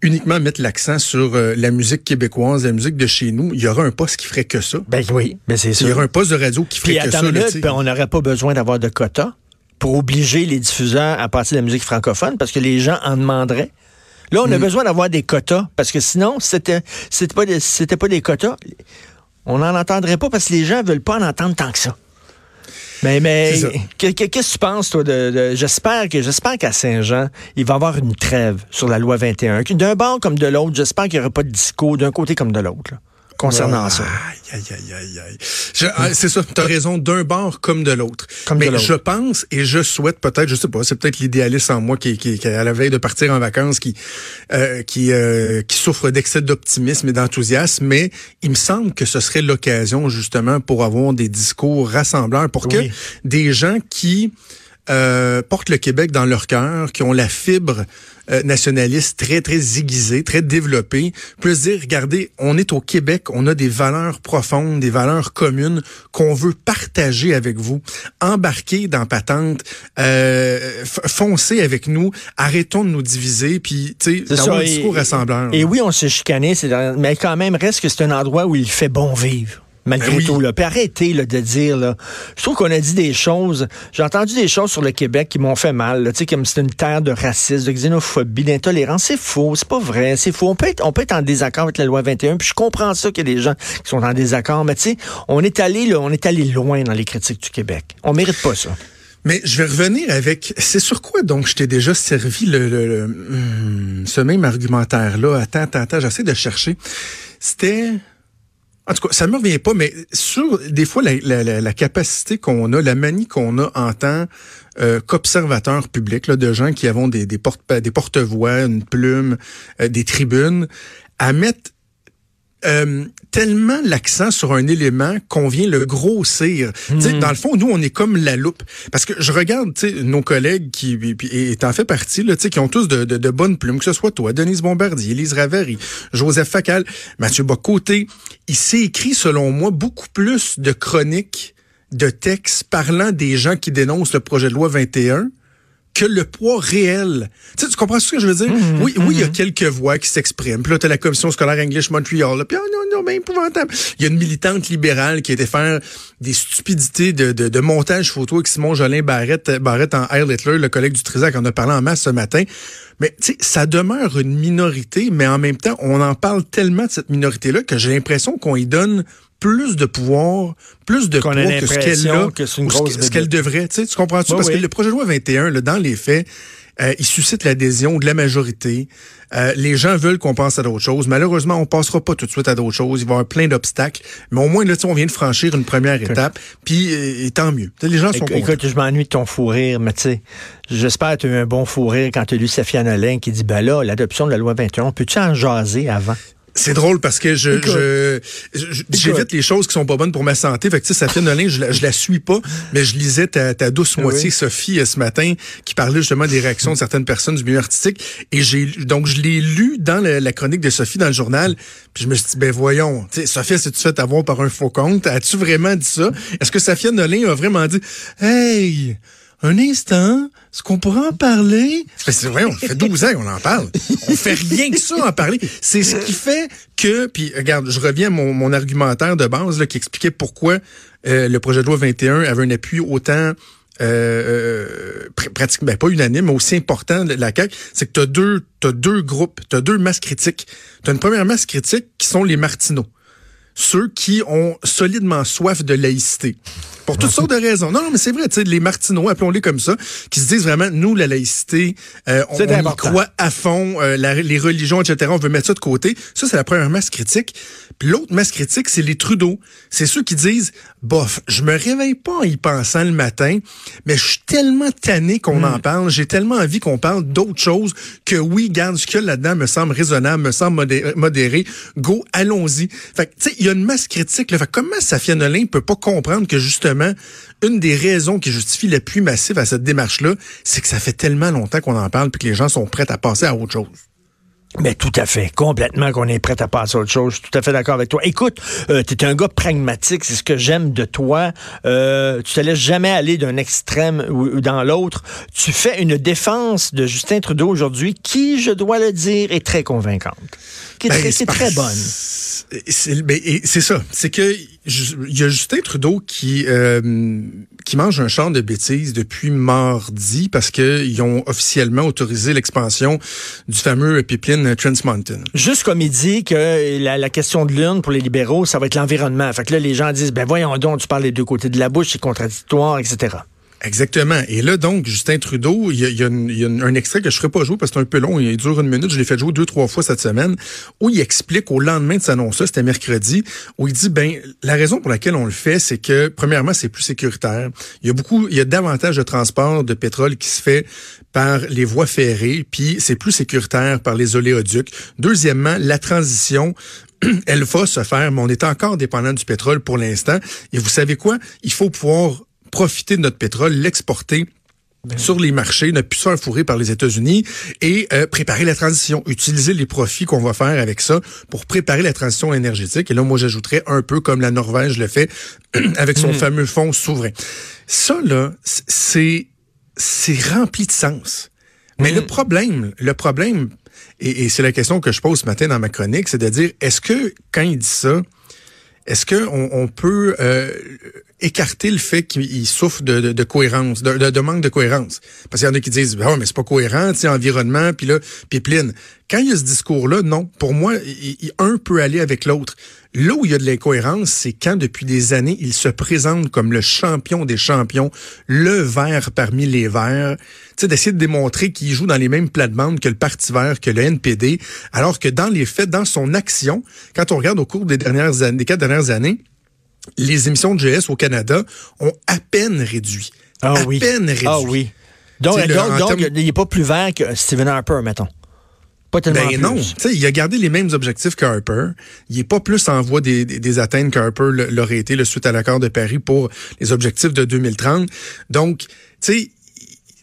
[SPEAKER 6] uniquement mettre l'accent sur euh, la musique québécoise, la musique de chez nous, il y aurait un poste qui ferait que ça.
[SPEAKER 3] Ben oui, ben c'est ça.
[SPEAKER 6] Il y aurait un poste de radio qui ferait que ça.
[SPEAKER 3] Minute, ben on n'aurait pas besoin d'avoir de quotas pour obliger les diffuseurs à passer de la musique francophone parce que les gens en demanderaient. Là, on a mm. besoin d'avoir des quotas parce que sinon, c'était c'était pas c'était pas des quotas, on n'en entendrait pas parce que les gens veulent pas en entendre tant que ça. Mais, mais qu'est-ce que tu penses, toi, de, j'espère que j'espère qu'à Saint-Jean, il va y avoir une trêve sur la loi 21. D'un bord comme de l'autre, j'espère qu'il n'y aura pas de discours d'un côté comme de l'autre concernant ça.
[SPEAKER 6] Aïe, aïe, aïe, aïe. Ah, c'est ça, tu as raison, d'un bord comme de l'autre. Mais je pense et je souhaite peut-être, je sais pas, c'est peut-être l'idéaliste en moi qui, qui, qui, à la veille de partir en vacances, qui, euh, qui, euh, qui souffre d'excès d'optimisme et d'enthousiasme, mais il me semble que ce serait l'occasion justement pour avoir des discours rassembleurs, pour que des gens qui euh, portent le Québec dans leur cœur, qui ont la fibre euh, nationaliste très, très aiguisée, très développée, puissent dire, regardez, on est au Québec, on a des valeurs profondes, des valeurs communes qu'on veut partager avec vous. Embarquez dans Patente, euh, foncez avec nous, arrêtons de nous diviser, puis, tu sais, un discours rassembleur.
[SPEAKER 3] Et oui, on s'est chicané, mais quand même, reste que c'est un endroit où il fait bon vivre malgré ben tout. Là. Puis arrêtez là, de dire, là, je trouve qu'on a dit des choses, j'ai entendu des choses sur le Québec qui m'ont fait mal, tu sais, comme c'est une terre de racisme, de xénophobie, d'intolérance. C'est faux, c'est pas vrai, c'est faux. On peut, être, on peut être en désaccord avec la loi 21, puis je comprends ça qu'il y a des gens qui sont en désaccord, mais tu sais, on est allé là, on est allé loin dans les critiques du Québec. On mérite pas ça.
[SPEAKER 6] Mais je vais revenir avec. C'est sur quoi donc je t'ai déjà servi le, le, hmm, ce même argumentaire là. Attends, attends, attends. J'essaie de chercher. C'était en tout cas, ça me revient pas, mais sur des fois la, capacité qu'on a, la manie qu'on a en tant euh, qu'observateur public, là, de gens qui avons des, des porte des porte-voix, une plume, euh, des tribunes, à mettre euh, tellement l'accent sur un élément qu'on vient le grossir. Hmm. Dans le fond, nous, on est comme la loupe. Parce que je regarde nos collègues qui, et t'en fais partie, là, qui ont tous de, de, de, bonnes plumes, que ce soit toi, Denise Bombardier, Elise Ravary, Joseph Facal, Mathieu Bocoté. Il s'est écrit, selon moi, beaucoup plus de chroniques, de textes parlant des gens qui dénoncent le projet de loi 21 que le poids réel. Tu, sais, tu comprends ce que je veux dire? Mhm, oui, oui, il y a mhm. quelques voix qui s'expriment. Puis là, t'as la commission scolaire English Montreal. Là, puis oh non, non, mais épouvantable. Il y a une militante libérale qui a été faire des stupidités de, de, de montage photo avec Simon Jolin Barrette, Barrette en Heil Hitler, le collègue du Trisac, en a parlé en masse ce matin. Mais tu sais, ça demeure une minorité, mais en même temps, on en parle tellement de cette minorité-là que j'ai l'impression qu'on y donne plus de pouvoir, plus de poids que ce qu'elle a, que ce qu'elle devrait. Tu, sais, tu comprends-tu? Parce que le projet de loi 21, là, dans les faits, euh, il suscite l'adhésion de la majorité. Euh, les gens veulent qu'on pense à d'autres choses. Malheureusement, on passera pas tout de suite à d'autres choses. Il va y avoir plein d'obstacles. Mais au moins, là, on vient de franchir une première étape. Puis, euh, tant mieux. Les gens sont
[SPEAKER 3] Écoute, je m'ennuie de ton fou rire, mais tu sais, j'espère que tu as eu un bon fou rire quand tu as lu Safia Nolin qui dit, ben là, l'adoption de la loi 21, peux-tu en jaser avant?
[SPEAKER 6] C'est drôle parce que je, je, j'évite les choses qui sont pas bonnes pour ma santé. Fait que tu sais, Safia Nolin, je, la, je la suis pas, mais je lisais ta, ta douce moitié, Sophie, euh, ce matin, qui parlait justement des réactions de certaines personnes du milieu artistique. Et j'ai donc je l'ai lu dans la, chronique de Sophie dans le journal. Puis je me suis dit, ben voyons, tu sais, Sophie, si tu fait avoir par un faux compte? As-tu vraiment dit ça? Est-ce que Safia Nolin a vraiment dit Hey! Un instant, est-ce qu'on pourrait en parler? C'est vrai, on fait 12 ans qu'on en parle. On fait rien que ça en parler. C'est ce qui fait que, puis regarde, je reviens à mon, mon argumentaire de base là, qui expliquait pourquoi euh, le projet de loi 21 avait un appui autant euh, euh pratiquement ben, pas unanime, mais aussi important la CAQ, c'est que tu deux, as deux groupes, tu deux masses critiques. Tu une première masse critique qui sont les Martineaux ceux qui ont solidement soif de laïcité. Pour toutes sortes de raisons. Non, non, mais c'est vrai, tu sais, les Martineaux, appelons-les comme ça, qui se disent vraiment, nous, la laïcité, euh, on, y croit à fond, euh, les religions, etc., on veut mettre ça de côté. Ça, c'est la première masse critique. L'autre masse critique, c'est les Trudeau. C'est ceux qui disent, bof, je me réveille pas en y pensant le matin, mais je suis tellement tanné qu'on en hmm. parle, j'ai tellement envie qu'on parle d'autres choses que oui, garde, ce a là-dedans me semble raisonnable, me semble modéré. Go, allons-y. Fait tu sais, il y a une masse critique. Là. Fait comment Safia Nolin peut pas comprendre que justement, une des raisons qui justifie l'appui massif à cette démarche-là, c'est que ça fait tellement longtemps qu'on en parle puis que les gens sont prêts à passer à autre chose?
[SPEAKER 3] Mais tout à fait, complètement qu'on est prêt à passer à autre chose. Je suis tout à fait d'accord avec toi. Écoute, euh, tu un gars pragmatique, c'est ce que j'aime de toi. Euh, tu te laisses jamais aller d'un extrême ou, dans l'autre. Tu fais une défense de Justin Trudeau aujourd'hui qui, je dois le dire, est très convaincante. Qui est,
[SPEAKER 6] Ben,
[SPEAKER 3] très, est très bonne.
[SPEAKER 6] C'est ben, c'est ça. C'est que il y a Justin Trudeau qui euh, qui mange un champ de bêtises depuis mardi parce que ils ont officiellement autorisé l'expansion du fameux pipeline Trans Mountain.
[SPEAKER 3] Juste comme il dit que la, la question de l'urne pour les libéraux, ça va être l'environnement. Fait que là, les gens disent, ben voyons donc, tu parles des deux côtés de la bouche, c'est contradictoire, etc.
[SPEAKER 6] Exactement. Et là, donc, Justin Trudeau, il y a, il y a il y a un extrait que je ne ferai pas jouer parce que c'est un peu long, il dure une minute, je l'ai fait jouer deux, trois fois cette semaine, où il explique au lendemain de cette annonce-là, c'était mercredi, où il dit, ben, la raison pour laquelle on le fait, c'est que, premièrement, c'est plus sécuritaire. Il y a beaucoup, il y a davantage de transport de pétrole qui se fait par les voies ferrées, puis c'est plus sécuritaire par les oléoducs. Deuxièmement, la transition elle va se faire, mais on est encore dépendant du pétrole pour l'instant. Et vous savez quoi? Il faut pouvoir profiter de notre pétrole, l'exporter sur les marchés, ne plus se faire fourrer par les États-Unis et euh, préparer la transition, utiliser les profits qu'on va faire avec ça pour préparer la transition énergétique. Et là, moi, j'ajouterais un peu comme la Norvège le fait avec son fameux fonds souverain. Ça, là, c'est c'est rempli de sens. Mais le problème, le problème, et, et c'est la question que je pose ce matin dans ma chronique, c'est de dire, est-ce que quand il dit ça, est-ce que on, peut euh, écarter le fait qu'il souffre de, de, de cohérence, de, de, manque de cohérence? Parce qu'il y en a qui disent, ah, mais c'est pas cohérent, tu sais, environnement, puis là, pipeline. Quand il y a ce discours-là, non. Pour moi, il- il- un peut aller avec l'autre. Là où il y a de l'incohérence, c'est quand depuis des années, il se présente comme le champion des champions, le vert parmi les verts. Tu sais, d'essayer de démontrer qu'il joue dans les mêmes plates-bandes que le Parti vert, que le NPD, alors que dans les faits, dans son action, quand on regarde au cours des dernières années, des quatre dernières années, les émissions de GS au Canada ont à peine réduit.
[SPEAKER 3] Ah
[SPEAKER 6] à
[SPEAKER 3] oui.
[SPEAKER 6] peine réduit.
[SPEAKER 3] Ah oui. Donc, donc, il n'est pas plus vert que Stephen Harper, mettons. Pas tellement
[SPEAKER 6] Ben
[SPEAKER 3] plus.
[SPEAKER 6] non, tu sais, il a gardé les mêmes objectifs que Harper. Il est pas plus en voie des, des, des atteintes qu'Harper l'aurait été le suite à l'accord de Paris pour les objectifs de 2030. Donc, tu sais,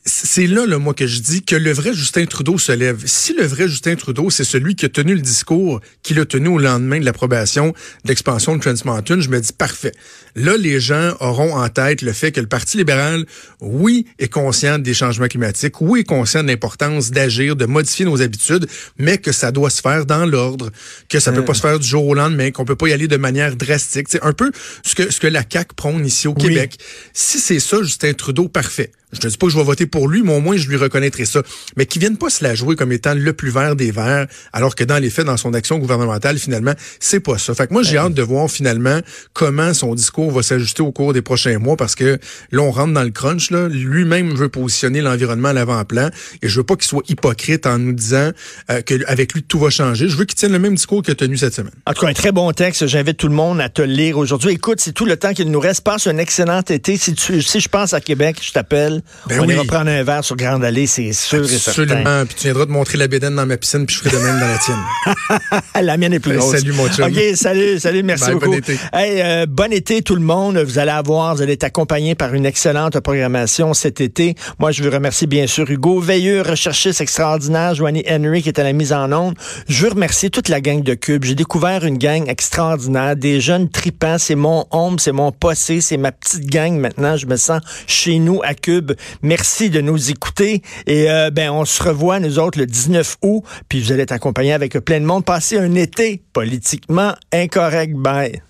[SPEAKER 6] c'est là, là, moi, que je dis que le vrai Justin Trudeau se lève. Si le vrai Justin Trudeau, c'est celui qui a tenu le discours qu'il a tenu au lendemain de l'approbation de l'expansion de Trans Mountain, je me dis parfait. Là, les gens auront en tête le fait que le Parti libéral, oui, est conscient des changements climatiques, oui, est conscient de l'importance d'agir, de modifier nos habitudes, mais que ça doit se faire dans l'ordre, que ça peut pas se faire du jour au lendemain, qu'on peut pas y aller de manière drastique. C'est un peu ce que, ce que la CAQ prône ici au Québec. Si c'est ça, Justin Trudeau, parfait. Je te dis pas que je vais voter pour lui, mais au moins je lui reconnaîtrai ça. Mais qu'il vienne pas se la jouer comme étant le plus vert des verts, alors que dans les faits, dans son action gouvernementale, finalement, c'est pas ça. Fait que moi, j'ai hâte de voir finalement comment son discours va s'ajuster au cours des prochains mois, parce que là, on rentre dans le crunch. Là. Lui-même veut positionner l'environnement à l'avant-plan, et je veux pas qu'il soit hypocrite en nous disant euh, qu'avec lui, tout va changer. Je veux qu'il tienne le même discours qu'il a tenu cette semaine.
[SPEAKER 3] En tout cas, un très bon texte. J'invite tout le monde à te lire aujourd'hui. Écoute, c'est tout le temps qu'il nous reste. Passe un excellent été. Si, tu, si je pense à Québec, je t'appelle.
[SPEAKER 6] Ben
[SPEAKER 3] on
[SPEAKER 6] oui.
[SPEAKER 3] ira prendre un verre sur Grande Allée, c'est sûr et certain.
[SPEAKER 6] Absolument. Puis tu viendras te montrer la bédaine dans ma piscine, puis je ferai de même dans la tienne.
[SPEAKER 3] La mienne est plus grosse.
[SPEAKER 6] salut, mon chum.
[SPEAKER 3] OK, salut, salut, merci
[SPEAKER 6] Bye,
[SPEAKER 3] beaucoup.
[SPEAKER 6] bon été.
[SPEAKER 3] Hey, euh, bon été tout le monde. Vous allez avoir, vous allez être accompagné par une excellente programmation cet été. Moi, je veux remercier bien sûr Hugo Veilleux, recherchiste extraordinaire, Joanie Henry qui est à la mise en onde. Je veux remercier toute la gang de Cube. J'ai découvert une gang extraordinaire, des jeunes tripants. C'est mon ombre, c'est mon passé, c'est ma petite gang maintenant. Je me sens chez nous à Cube. Merci de nous écouter. Et euh, ben, on se revoit, nous autres, le 19 août. Puis vous allez être accompagnés avec plein de monde. Passez un été politiquement incorrect. Bye.